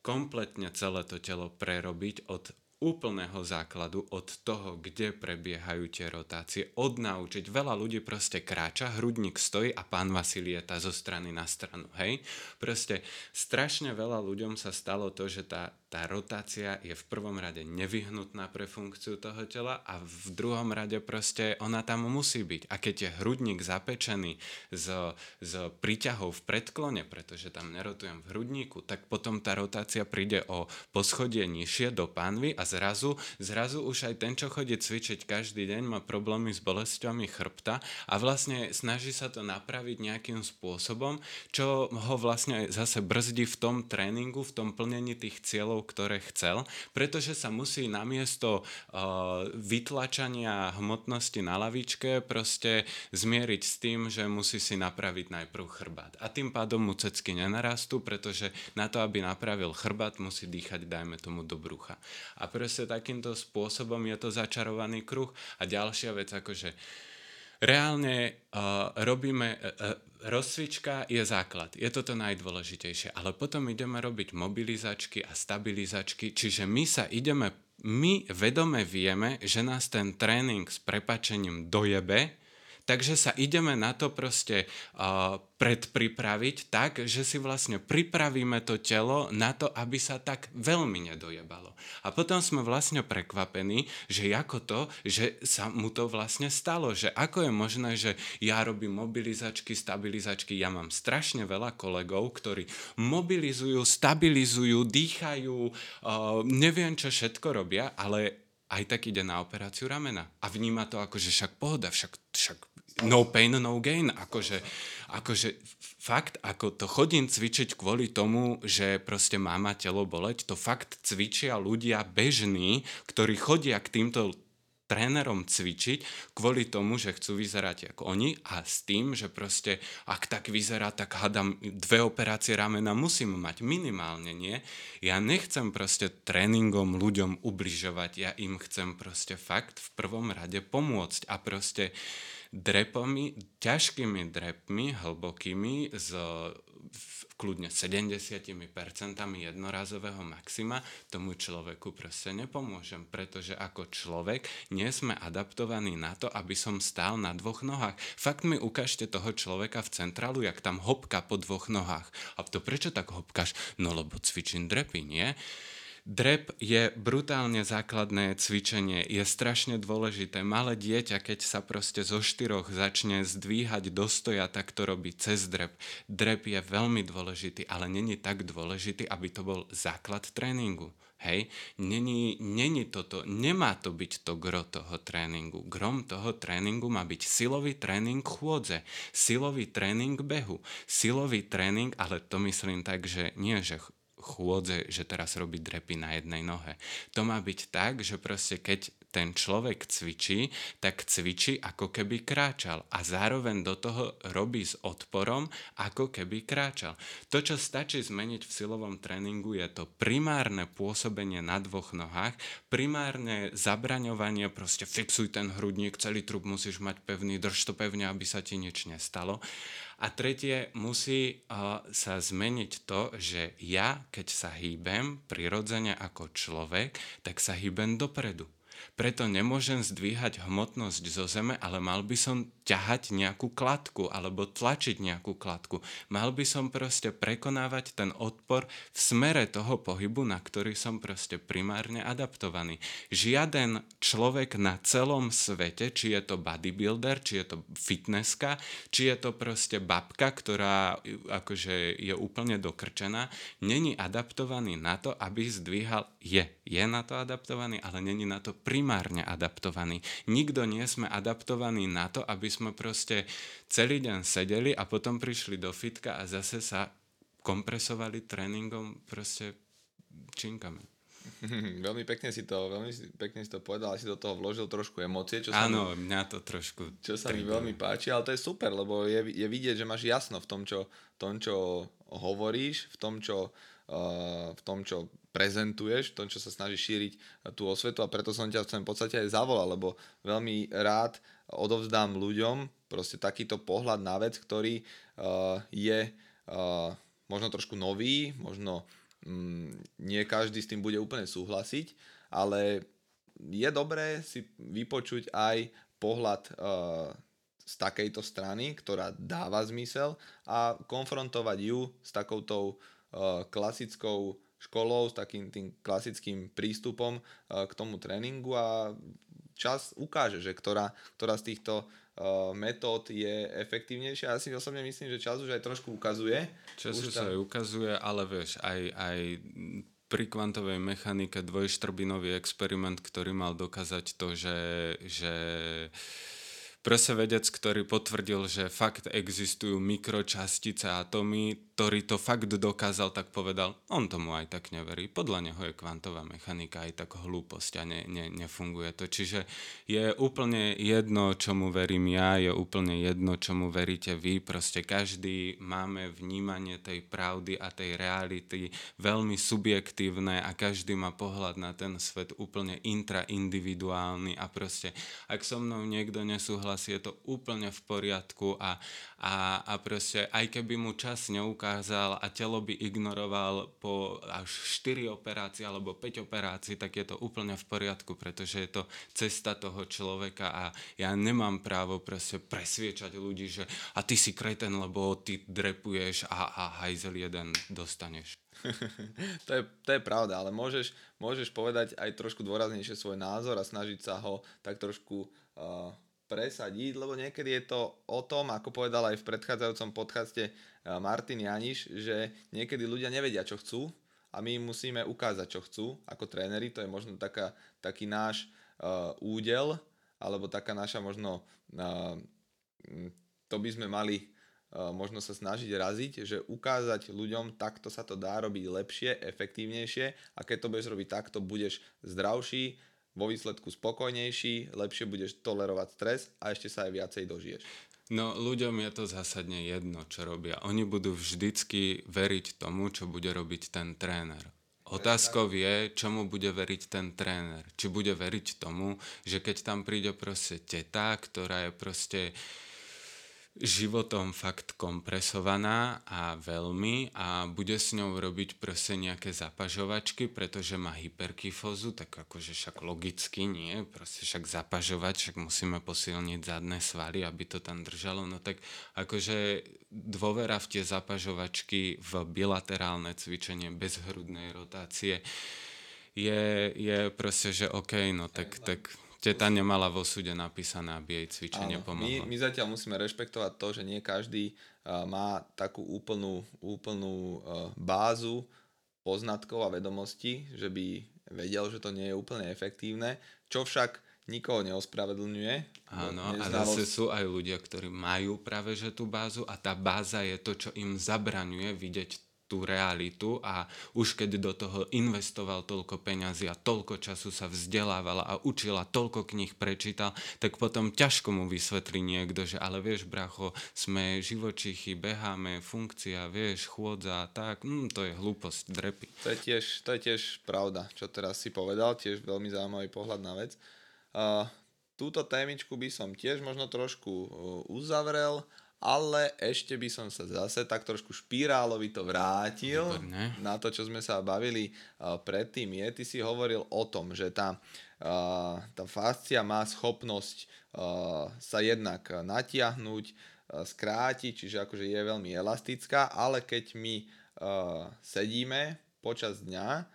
kompletne celé to telo prerobiť od úplného základu od toho, kde prebiehajú tie rotácie, odnaučiť. Veľa ľudí proste kráča, hrudník stojí a pán Vasilieta zo strany na stranu, hej? Proste strašne veľa ľuďom sa stalo to, že tá, tá rotácia je v prvom rade nevyhnutná pre funkciu toho tela a v druhom rade proste ona tam musí byť. A keď je hrudník zapečený s, s príťahou v predklone, pretože tam nerotujem v hrudníku, tak potom tá rotácia príde o poschodie nižšie do pánvy a zrazu, zrazu už aj ten, čo chodí cvičiť každý deň, má problémy s bolestiami chrbta a vlastne snaží sa to napraviť nejakým spôsobom, čo ho vlastne zase brzdí v tom tréningu, v tom plnení tých cieľov, ktoré chcel, pretože sa musí namiesto uh, vytlačania hmotnosti na lavičke proste zmieriť s tým, že musí si napraviť najprv chrbát. A tým pádom mu cecky nenarastú, pretože na to, aby napravil chrbát, musí dýchať, dajme tomu, do brucha. A proste takýmto spôsobom je to začarovaný kruh. A ďalšia vec, akože reálne uh, robíme, uh, rozcvička je základ, je to to najdôležitejšie, ale potom ideme robiť mobilizačky a stabilizačky, čiže my sa ideme, my vedome vieme, že nás ten tréning s prepačením dojebe, Takže sa ideme na to proste uh, predpripraviť tak, že si vlastne pripravíme to telo na to, aby sa tak veľmi nedojebalo. A potom sme vlastne prekvapení, že ako to, že sa mu to vlastne stalo, že ako je možné, že ja robím mobilizačky, stabilizačky, ja mám strašne veľa kolegov, ktorí mobilizujú, stabilizujú, dýchajú, uh, neviem čo všetko robia, ale aj tak ide na operáciu ramena. A vníma to ako, že však pohoda, však, však no pain, no gain. Akože, akože fakt, ako to chodím cvičiť kvôli tomu, že proste má telo boleť, to fakt cvičia ľudia bežní, ktorí chodia k týmto trénerom cvičiť kvôli tomu, že chcú vyzerať ako oni a s tým, že proste ak tak vyzerá, tak hadam dve operácie ramena musím mať minimálne, nie? Ja nechcem proste tréningom ľuďom ubližovať, ja im chcem proste fakt v prvom rade pomôcť a proste drepami, ťažkými drepmi, hlbokými, s kľudne 70% jednorazového maxima, tomu človeku proste nepomôžem, pretože ako človek nie sme adaptovaní na to, aby som stál na dvoch nohách. Fakt mi ukážte toho človeka v centrálu, jak tam hopka po dvoch nohách. A to prečo tak hopkáš? No lebo cvičím drepy, nie? Drep je brutálne základné cvičenie, je strašne dôležité. Malé dieťa, keď sa proste zo štyroch začne zdvíhať do stoja, tak to robí cez drep. Drep je veľmi dôležitý, ale není tak dôležitý, aby to bol základ tréningu. Hej, není, není toto, nemá to byť to gro toho tréningu. Grom toho tréningu má byť silový tréning chôdze, silový tréning behu, silový tréning, ale to myslím tak, že nie, že chôdze, že teraz robí drepy na jednej nohe. To má byť tak, že proste keď ten človek cvičí, tak cvičí ako keby kráčal a zároveň do toho robí s odporom, ako keby kráčal. To, čo stačí zmeniť v silovom tréningu, je to primárne pôsobenie na dvoch nohách, primárne zabraňovanie, proste fixuj ten hrudník, celý trup musíš mať pevný, drž to pevne, aby sa ti nič nestalo. A tretie, musí uh, sa zmeniť to, že ja, keď sa hýbem prirodzene ako človek, tak sa hýbem dopredu. Preto nemôžem zdvíhať hmotnosť zo zeme, ale mal by som ťahať nejakú kladku alebo tlačiť nejakú kladku. Mal by som proste prekonávať ten odpor v smere toho pohybu, na ktorý som proste primárne adaptovaný. Žiaden človek na celom svete, či je to bodybuilder, či je to fitnesska, či je to proste babka, ktorá akože je úplne dokrčená, není adaptovaný na to, aby zdvíhal, je, je na to adaptovaný, ale není na to primárne adaptovaný. Nikto nie sme adaptovaní na to, aby sme proste celý deň sedeli a potom prišli do fitka a zase sa kompresovali tréningom proste činkami. veľmi pekne si to, veľmi pekne si to povedal, si do toho vložil trošku emócie, čo sa Áno, mi, mňa to trošku... Čo sa mi veľmi páči, ale to je super, lebo je, je vidieť, že máš jasno v tom, čo, tom, čo hovoríš, v tom, čo, v tom, čo prezentuješ, v tom, čo sa snažíš šíriť tú osvetu. A preto som ťa v podstate aj zavolal, lebo veľmi rád odovzdám ľuďom proste takýto pohľad na vec, ktorý uh, je uh, možno trošku nový, možno um, nie každý s tým bude úplne súhlasiť, ale je dobré si vypočuť aj pohľad uh, z takejto strany, ktorá dáva zmysel a konfrontovať ju s takoutou uh, klasickou školou, s takým tým klasickým prístupom uh, k tomu tréningu a čas ukáže, že ktorá, ktorá z týchto uh, metód je efektívnejšia. Ja si osobne myslím, že čas už aj trošku ukazuje. Čas už sa aj ukazuje, ale vieš, aj, aj pri kvantovej mechanike dvojštrbinový experiment, ktorý mal dokázať to, že, že vedec, ktorý potvrdil, že fakt existujú mikročastice atómy, ktorý to fakt dokázal, tak povedal, on tomu aj tak neverí. Podľa neho je kvantová mechanika aj tak hlúposť a ne, ne, nefunguje to. Čiže je úplne jedno, čomu verím ja, je úplne jedno, čomu veríte vy. Proste každý máme vnímanie tej pravdy a tej reality veľmi subjektívne a každý má pohľad na ten svet úplne intraindividuálny a proste ak so mnou niekto nesúhlasí, je to úplne v poriadku a, a, a proste aj keby mu čas neukázal, neukázal a telo by ignoroval po až 4 operácie alebo 5 operácií, tak je to úplne v poriadku, pretože je to cesta toho človeka a ja nemám právo proste presviečať ľudí, že a ty si kreten, lebo ty drepuješ a, a hajzel jeden dostaneš. to, je, to je pravda, ale môžeš, môžeš povedať aj trošku dôraznejšie svoj názor a snažiť sa ho tak trošku uh, presadiť, lebo niekedy je to o tom, ako povedal aj v predchádzajúcom podcaste Martin Janiš, že niekedy ľudia nevedia, čo chcú a my im musíme ukázať, čo chcú ako tréneri. To je možno taká, taký náš uh, údel, alebo taká naša možno, uh, to by sme mali uh, možno sa snažiť raziť, že ukázať ľuďom, takto sa to dá robiť lepšie, efektívnejšie a keď to budeš robiť takto, budeš zdravší, vo výsledku spokojnejší, lepšie budeš tolerovať stres a ešte sa aj viacej dožiješ. No ľuďom je to zásadne jedno, čo robia. Oni budú vždycky veriť tomu, čo bude robiť ten tréner. Otázkou je, čomu bude veriť ten tréner. Či bude veriť tomu, že keď tam príde proste teta, ktorá je proste životom fakt kompresovaná a veľmi a bude s ňou robiť proste nejaké zapažovačky, pretože má hyperkyfózu, tak akože však logicky nie, proste však zapažovať, však musíme posilniť zadné svaly, aby to tam držalo, no tak akože dôvera v tie zapažovačky v bilaterálne cvičenie bez hrudnej rotácie je, je proste, že OK, no tak, tak teta nemala vo súde napísané, aby jej cvičenie Áno, pomohlo. My, my zatiaľ musíme rešpektovať to, že nie každý uh, má takú úplnú, úplnú uh, bázu poznatkov a vedomostí, že by vedel, že to nie je úplne efektívne, čo však nikoho neospravedlňuje. Áno, a zase sú aj ľudia, ktorí majú práve že tú bázu a tá báza je to, čo im zabraňuje vidieť tú realitu a už keď do toho investoval toľko peňazí a toľko času sa vzdelávala a učila, toľko knih prečítal, tak potom ťažko mu vysvetlí niekto, že ale vieš, bracho, sme živočichy, beháme, funkcia, vieš, chôdza, tak, mm, to je hlúposť, drepy. To je, tiež, to je tiež pravda, čo teraz si povedal, tiež veľmi zaujímavý pohľad na vec. Uh, túto témičku by som tiež možno trošku uh, uzavrel ale ešte by som sa zase tak trošku špirálovi to vrátil Výborné. na to, čo sme sa bavili uh, predtým. Je, ty si hovoril o tom, že tá, uh, tá fascia má schopnosť uh, sa jednak natiahnuť, uh, skrátiť, čiže akože je veľmi elastická, ale keď my uh, sedíme počas dňa,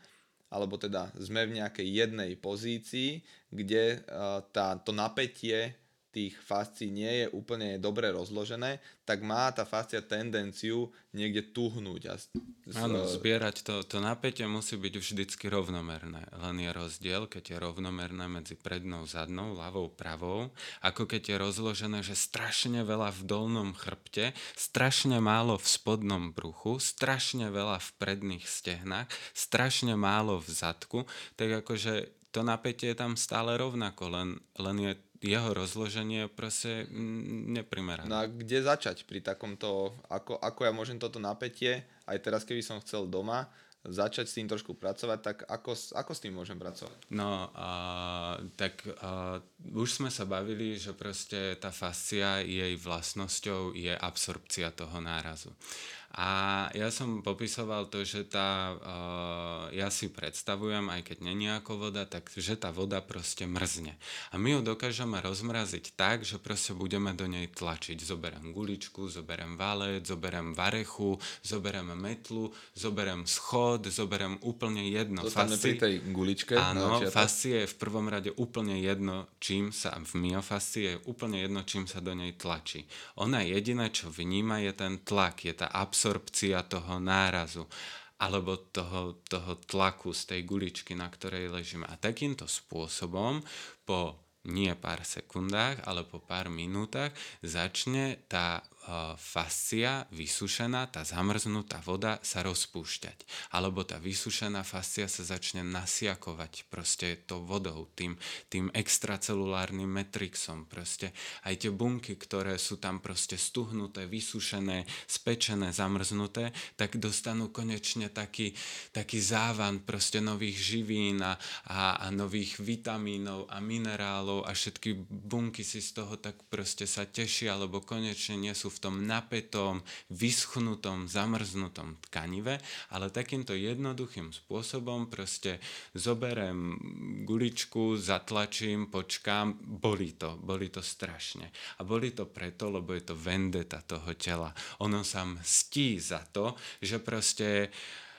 alebo teda sme v nejakej jednej pozícii, kde uh, tá, to napätie tých fascií nie je úplne dobre rozložené, tak má tá fascia tendenciu niekde tuhnúť. A z, Áno, zbierať to, to napätie musí byť vždycky rovnomerné. Len je rozdiel, keď je rovnomerné medzi prednou, zadnou, ľavou, pravou, ako keď je rozložené, že strašne veľa v dolnom chrbte, strašne málo v spodnom bruchu, strašne veľa v predných stehnách, strašne málo v zadku, tak akože to napätie je tam stále rovnako, len, len je jeho rozloženie proste neprimerané. No a kde začať pri takomto, ako, ako ja môžem toto napätie, aj teraz keby som chcel doma, začať s tým trošku pracovať, tak ako, ako s tým môžem pracovať? No, a, tak a, už sme sa bavili, že proste tá fascia, jej vlastnosťou je absorpcia toho nárazu. A ja som popisoval to, že tá, uh, ja si predstavujem, aj keď není ako voda, tak že tá voda proste mrzne. A my ju dokážeme rozmraziť tak, že proste budeme do nej tlačiť. Zoberiem guličku, zoberiem valet, zoberiem varechu, zoberiem metlu, zoberiem schod, zoberiem úplne jedno. Zostaneme pri tej guličke. Áno, fascie je v prvom rade úplne jedno, čím sa, v myofascii je úplne jedno, čím sa do nej tlačí. Ona jediné, čo vníma, je ten tlak, je tá absorpcia absorpcia toho nárazu alebo toho, toho tlaku z tej guličky, na ktorej ležíme. A takýmto spôsobom po nie pár sekundách, ale po pár minútach začne tá fascia vysušená, tá zamrznutá voda sa rozpúšťať. Alebo tá vysušená fascia sa začne nasiakovať proste tou vodou, tým, tým extracelulárnym metrixom. Proste aj tie bunky, ktoré sú tam proste stuhnuté, vysušené, spečené, zamrznuté, tak dostanú konečne taký, taký závan proste nových živín a, a, a nových vitamínov a minerálov a všetky bunky si z toho tak proste sa tešia, lebo konečne nie sú v tom napätom, vyschnutom, zamrznutom tkanive, ale takýmto jednoduchým spôsobom proste zoberem guličku, zatlačím, počkám, boli to, boli to strašne. A boli to preto, lebo je to vendeta toho tela. Ono sa mstí za to, že proste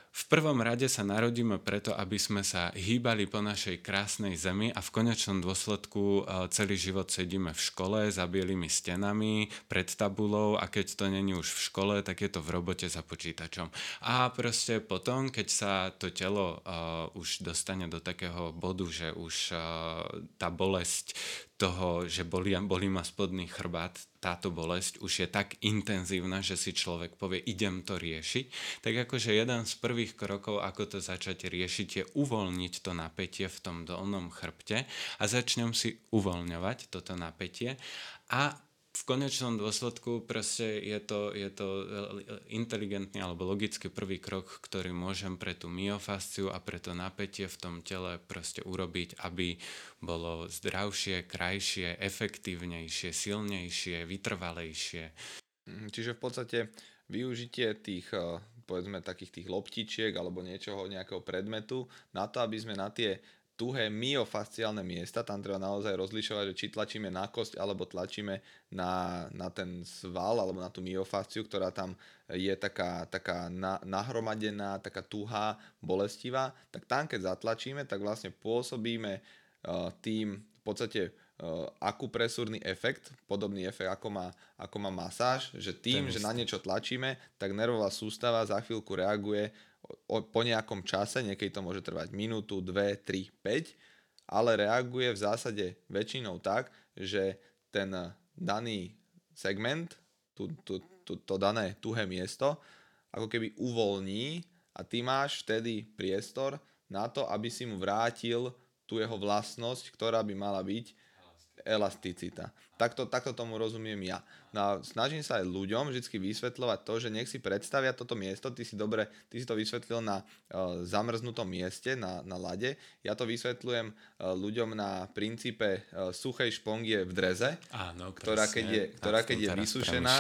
v prvom rade sa narodíme preto, aby sme sa hýbali po našej krásnej zemi a v konečnom dôsledku e, celý život sedíme v škole za bielými stenami, pred tabulou a keď to není už v škole, tak je to v robote za počítačom. A proste potom, keď sa to telo uh, už dostane do takého bodu, že už uh, tá bolesť toho, že bolí, bolí ma spodný chrbát, táto bolesť už je tak intenzívna, že si človek povie, idem to riešiť, tak akože jeden z prvých krokov, ako to začať riešiť, je uvoľniť to napätie v tom dolnom chrbte a začnem si uvoľňovať toto napätie a v konečnom dôsledku proste je to, je to inteligentný alebo logický prvý krok, ktorý môžem pre tú myofasciu a pre to napätie v tom tele proste urobiť, aby bolo zdravšie, krajšie, efektívnejšie, silnejšie, vytrvalejšie. Mm, čiže v podstate využitie tých eh, povedzme takých tých loptičiek alebo niečoho, nejakého predmetu na to, aby sme na tie tuhé myofasciálne miesta, tam treba naozaj rozlišovať, že či tlačíme na kosť alebo tlačíme na, na ten sval alebo na tú myofasciu, ktorá tam je taká, taká na, nahromadená, taká tuhá, bolestivá, tak tam keď zatlačíme, tak vlastne pôsobíme uh, tým v podstate uh, akupresúrny efekt, podobný efekt ako má, ako má masáž, že tým, že na niečo tlačíme, tak nervová sústava za chvíľku reaguje po nejakom čase, niekedy to môže trvať minútu, dve, tri, 5, ale reaguje v zásade väčšinou tak, že ten daný segment, tú, tú, tú, to dané tuhé miesto, ako keby uvoľní a ty máš vtedy priestor na to, aby si mu vrátil tú jeho vlastnosť, ktorá by mala byť elasticita. Takto, takto tomu rozumiem ja. No a snažím sa aj ľuďom vždy vysvetľovať to, že nech si predstavia toto miesto, ty si dobre, ty si to vysvetlil na uh, zamrznutom mieste, na, na lade. Ja to vysvetľujem uh, ľuďom na princípe uh, suchej špongie v dreze, Áno, ktorá keď je, ktorá keď je vysušená,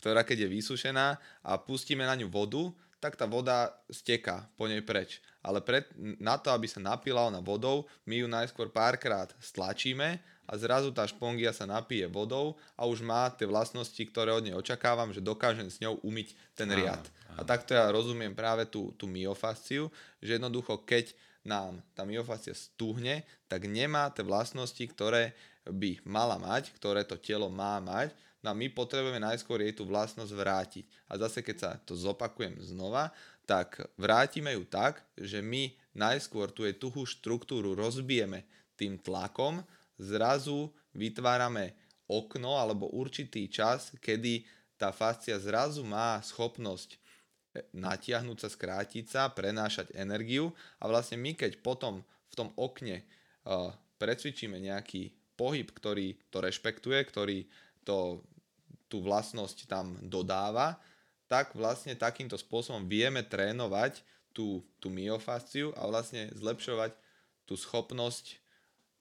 ktorá keď je vysušená a pustíme na ňu vodu, tak tá voda steká po nej preč. Ale pred, na to, aby sa napila ona vodou, my ju najskôr párkrát stlačíme a zrazu tá špongia sa napije vodou a už má tie vlastnosti, ktoré od nej očakávam, že dokážem s ňou umyť ten riad. Áno, áno. A takto ja rozumiem práve tú, tú myofasciu, že jednoducho keď nám tá myofascia stúhne, tak nemá tie vlastnosti, ktoré by mala mať, ktoré to telo má mať, No a my potrebujeme najskôr jej tú vlastnosť vrátiť. A zase keď sa to zopakujem znova, tak vrátime ju tak, že my najskôr tú jej tuhú štruktúru rozbijeme tým tlakom, zrazu vytvárame okno alebo určitý čas, kedy tá fascia zrazu má schopnosť e, natiahnuť sa, skrátiť sa, prenášať energiu. A vlastne my keď potom v tom okne uh, precvičíme nejaký pohyb, ktorý to rešpektuje, ktorý to tú vlastnosť tam dodáva, tak vlastne takýmto spôsobom vieme trénovať tú, tú myofasciu a vlastne zlepšovať tú schopnosť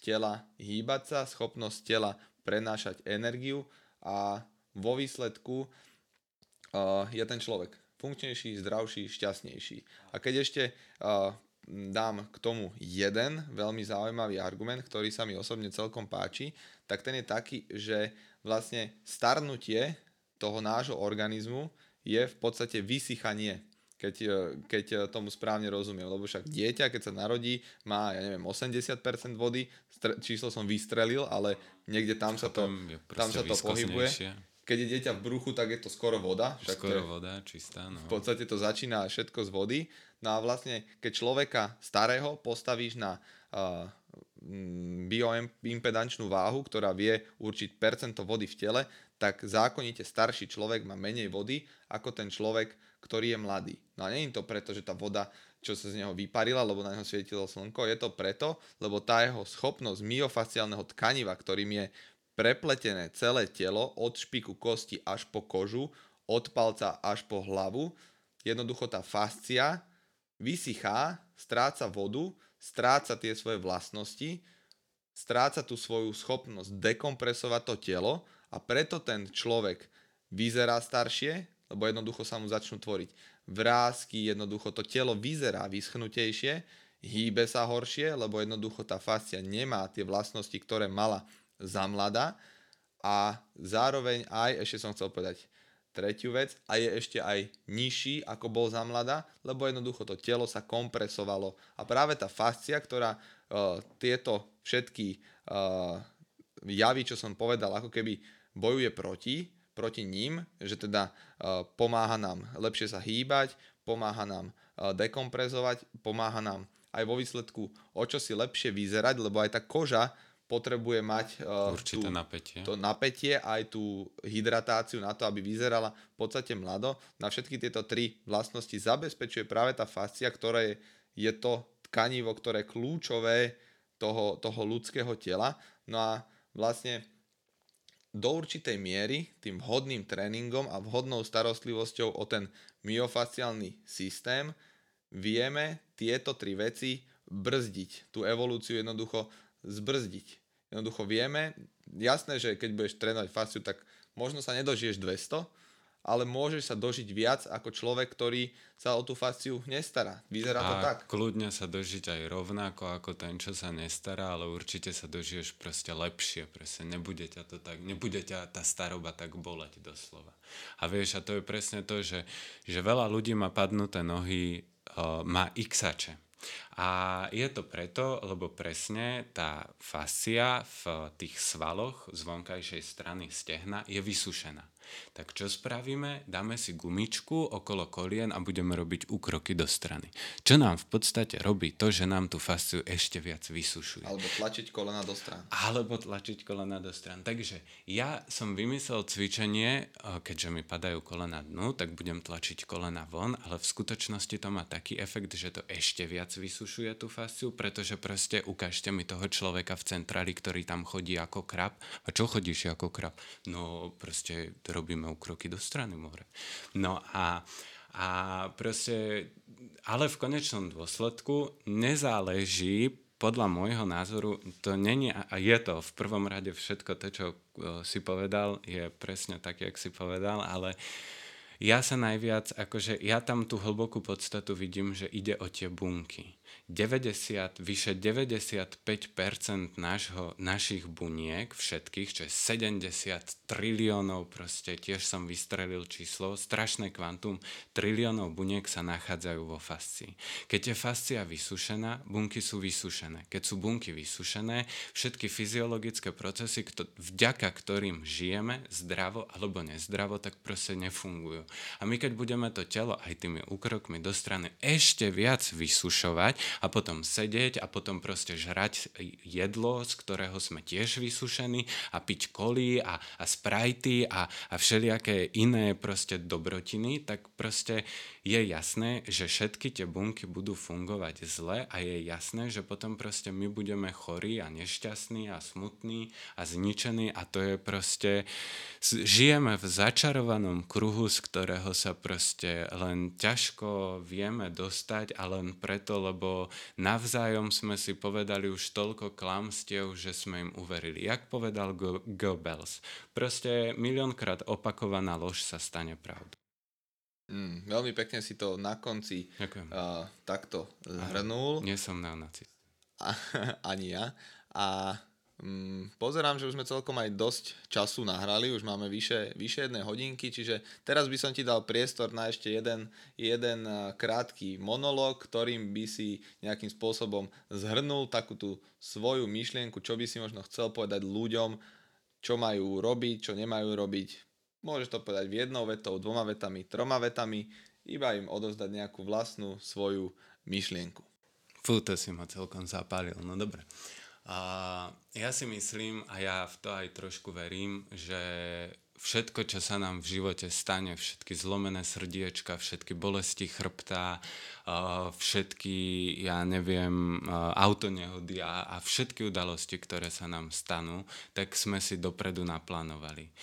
tela hýbať sa, schopnosť tela prenášať energiu a vo výsledku uh, je ten človek funkčnejší, zdravší, šťastnejší. A keď ešte uh, dám k tomu jeden veľmi zaujímavý argument, ktorý sa mi osobne celkom páči, tak ten je taký, že vlastne starnutie toho nášho organizmu je v podstate vysychanie, keď, e, keď e, tomu správne rozumiem. Lebo však dieťa, keď sa narodí, má, ja neviem, 80% vody, číslo som vystrelil, ale niekde tam sa to, tam sa to pohybuje. Keď je dieťa v bruchu, tak je to skoro voda. Však skoro je, voda, čistá. No. V podstate to začína všetko z vody. No a vlastne, keď človeka starého postavíš na uh, bioimpedančnú váhu, ktorá vie určiť percento vody v tele, tak zákonite starší človek má menej vody ako ten človek, ktorý je mladý. No a nie je to preto, že tá voda, čo sa z neho vyparila, lebo na neho svietilo slnko, je to preto, lebo tá jeho schopnosť myofasciálneho tkaniva, ktorým je prepletené celé telo od špiku kosti až po kožu, od palca až po hlavu, jednoducho tá fascia vysychá, stráca vodu, stráca tie svoje vlastnosti, stráca tú svoju schopnosť dekompresovať to telo a preto ten človek vyzerá staršie, lebo jednoducho sa mu začnú tvoriť vrázky, jednoducho to telo vyzerá vyschnutejšie, hýbe sa horšie, lebo jednoducho tá fascia nemá tie vlastnosti, ktoré mala za mladá a zároveň aj, ešte som chcel povedať, tretiu vec a je ešte aj nižší ako bol za mladá, lebo jednoducho to telo sa kompresovalo. A práve tá fascia, ktorá uh, tieto všetky uh, javy, čo som povedal, ako keby bojuje proti, proti ním, že teda uh, pomáha nám lepšie sa hýbať, pomáha nám uh, dekomprezovať, pomáha nám aj vo výsledku o čo si lepšie vyzerať, lebo aj tá koža potrebuje mať uh, Určité tú, napätie. to napätie, aj tú hydratáciu na to, aby vyzerala v podstate mlado. Na všetky tieto tri vlastnosti zabezpečuje práve tá fascia, ktoré je to tkanivo, ktoré je kľúčové toho, toho ľudského tela. No a vlastne do určitej miery tým vhodným tréningom a vhodnou starostlivosťou o ten myofasciálny systém vieme tieto tri veci brzdiť, tú evolúciu jednoducho zbrzdiť. Jednoducho vieme, jasné, že keď budeš trénovať fasciu, tak možno sa nedožiješ 200, ale môžeš sa dožiť viac ako človek, ktorý sa o tú fasciu nestará. Vyzerá to a tak. kľudne sa dožiť aj rovnako ako ten, čo sa nestará, ale určite sa dožiješ proste lepšie. Proste nebude ťa to tak, nebude ťa tá staroba tak boleť doslova. A vieš, a to je presne to, že, že veľa ľudí má padnuté nohy, uh, má xače a je to preto, lebo presne tá fascia v tých svaloch z vonkajšej strany stehna je vysušená. Tak čo spravíme? Dáme si gumičku okolo kolien a budeme robiť úkroky do strany. Čo nám v podstate robí to, že nám tú fasciu ešte viac vysušuje. Alebo tlačiť kolena do strany. Alebo tlačiť kolena do strany. Takže ja som vymyslel cvičenie, keďže mi padajú kolena dnu, tak budem tlačiť kolena von, ale v skutočnosti to má taký efekt, že to ešte viac vysušuje tú fasciu, pretože proste ukážte mi toho človeka v centráli, ktorý tam chodí ako krab. A čo chodíš ako krab? No proste robíme ukroky do strany more. No a, a proste, ale v konečnom dôsledku nezáleží podľa môjho názoru, to není, a je to v prvom rade všetko to, čo si povedal, je presne tak, jak si povedal, ale ja sa najviac, akože ja tam tú hlbokú podstatu vidím, že ide o tie bunky. 90, vyše 95% nášho, našich buniek, všetkých, čo je 70 triliónov, proste tiež som vystrelil číslo, strašné kvantum, triliónov buniek sa nachádzajú vo fascii. Keď je fascia vysušená, bunky sú vysušené. Keď sú bunky vysušené, všetky fyziologické procesy, kto, vďaka ktorým žijeme, zdravo alebo nezdravo, tak proste nefungujú. A my keď budeme to telo aj tými úkrokmi do strany ešte viac vysušovať, a potom sedieť a potom proste žrať jedlo, z ktorého sme tiež vysušení a piť koly a, a sprajty a, a všelijaké iné proste dobrotiny, tak proste je jasné, že všetky tie bunky budú fungovať zle a je jasné, že potom proste my budeme chorí a nešťastní a smutní a zničení a to je proste, žijeme v začarovanom kruhu, z ktorého sa proste len ťažko vieme dostať a len preto, lebo navzájom sme si povedali už toľko klamstiev, že sme im uverili. Jak povedal Goebbels, proste miliónkrát opakovaná lož sa stane pravdou. Mm, veľmi pekne si to na konci uh, takto zhrnul. Nie som neonacist. Ani ja. A pozerám, že už sme celkom aj dosť času nahrali, už máme vyše, vyše jednej hodinky, čiže teraz by som ti dal priestor na ešte jeden, jeden uh, krátky monolog, ktorým by si nejakým spôsobom zhrnul takú tú svoju myšlienku, čo by si možno chcel povedať ľuďom, čo majú robiť, čo nemajú robiť Môžeš to povedať v jednou vetou, dvoma vetami, troma vetami, iba im odozdať nejakú vlastnú svoju myšlienku. Fú, to si ma celkom zapálil, no dobre. A ja si myslím, a ja v to aj trošku verím, že všetko, čo sa nám v živote stane, všetky zlomené srdiečka, všetky bolesti chrbta, všetky, ja neviem, autonehody a, a všetky udalosti, ktoré sa nám stanú, tak sme si dopredu naplánovali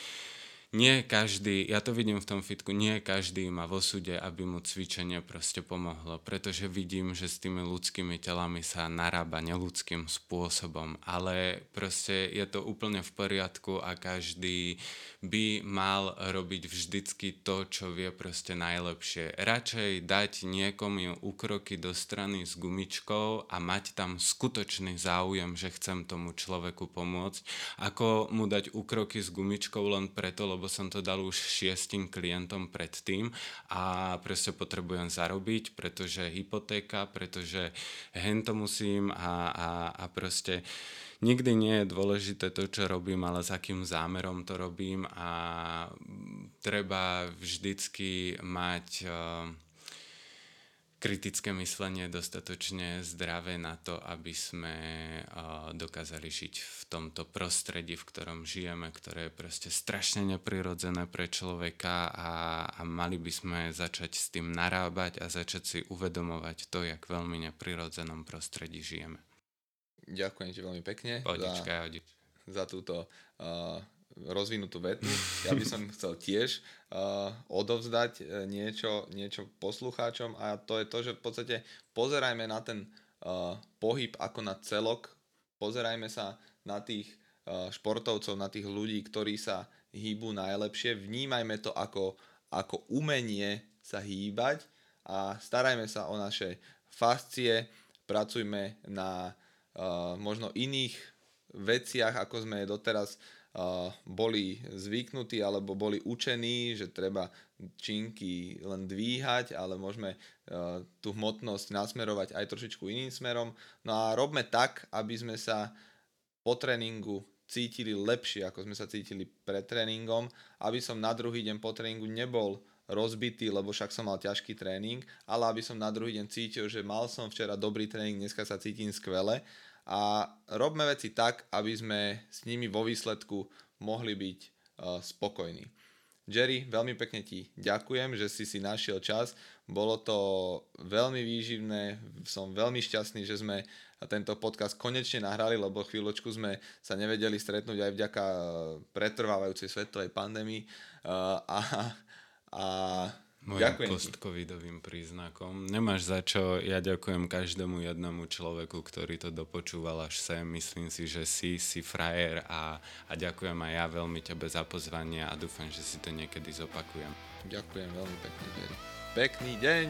nie každý, ja to vidím v tom fitku, nie každý má vo súde, aby mu cvičenie proste pomohlo, pretože vidím, že s tými ľudskými telami sa narába neludským spôsobom, ale proste je to úplne v poriadku a každý by mal robiť vždycky to, čo vie proste najlepšie. Radšej dať niekomu ukroky do strany s gumičkou a mať tam skutočný záujem, že chcem tomu človeku pomôcť, ako mu dať ukroky s gumičkou len preto, lebo som to dal už šiestim klientom predtým a proste potrebujem zarobiť, pretože hypotéka, pretože hen to musím a, a, a proste nikdy nie je dôležité to, čo robím, ale s akým zámerom to robím a treba vždycky mať uh, kritické myslenie dostatočne zdravé na to, aby sme uh, dokázali žiť v tomto prostredí, v ktorom žijeme, ktoré je proste strašne neprirodzené pre človeka a, a mali by sme začať s tým narábať a začať si uvedomovať to, jak veľmi neprirodzenom prostredí žijeme. Ďakujem ti veľmi pekne Podička, za, za túto uh, rozvinutú vetu. Ja by som chcel tiež uh, odovzdať uh, niečo, niečo poslucháčom a to je to, že v podstate pozerajme na ten uh, pohyb ako na celok, pozerajme sa na tých uh, športovcov, na tých ľudí, ktorí sa hýbu najlepšie, vnímajme to ako, ako umenie sa hýbať a starajme sa o naše fascie, pracujme na možno iných veciach, ako sme doteraz boli zvyknutí alebo boli učení, že treba činky len dvíhať, ale môžeme tú hmotnosť nasmerovať aj trošičku iným smerom. No a robme tak, aby sme sa po tréningu cítili lepšie, ako sme sa cítili pred tréningom, aby som na druhý deň po tréningu nebol rozbitý, lebo však som mal ťažký tréning, ale aby som na druhý deň cítil, že mal som včera dobrý tréning, dneska sa cítim skvele a robme veci tak, aby sme s nimi vo výsledku mohli byť uh, spokojní. Jerry, veľmi pekne ti ďakujem, že si si našiel čas. Bolo to veľmi výživné, som veľmi šťastný, že sme tento podcast konečne nahrali, lebo chvíľočku sme sa nevedeli stretnúť aj vďaka pretrvávajúcej svetovej pandémii. Uh, a, a Mojim Ďakujem post-covidovým príznakom. Nemáš za čo, ja ďakujem každému jednému človeku, ktorý to dopočúval až sem. Myslím si, že si, si frajer a, a ďakujem aj ja veľmi tebe za pozvanie a dúfam, že si to niekedy zopakujem. Ďakujem veľmi pekne, Jerry. Pekný deň!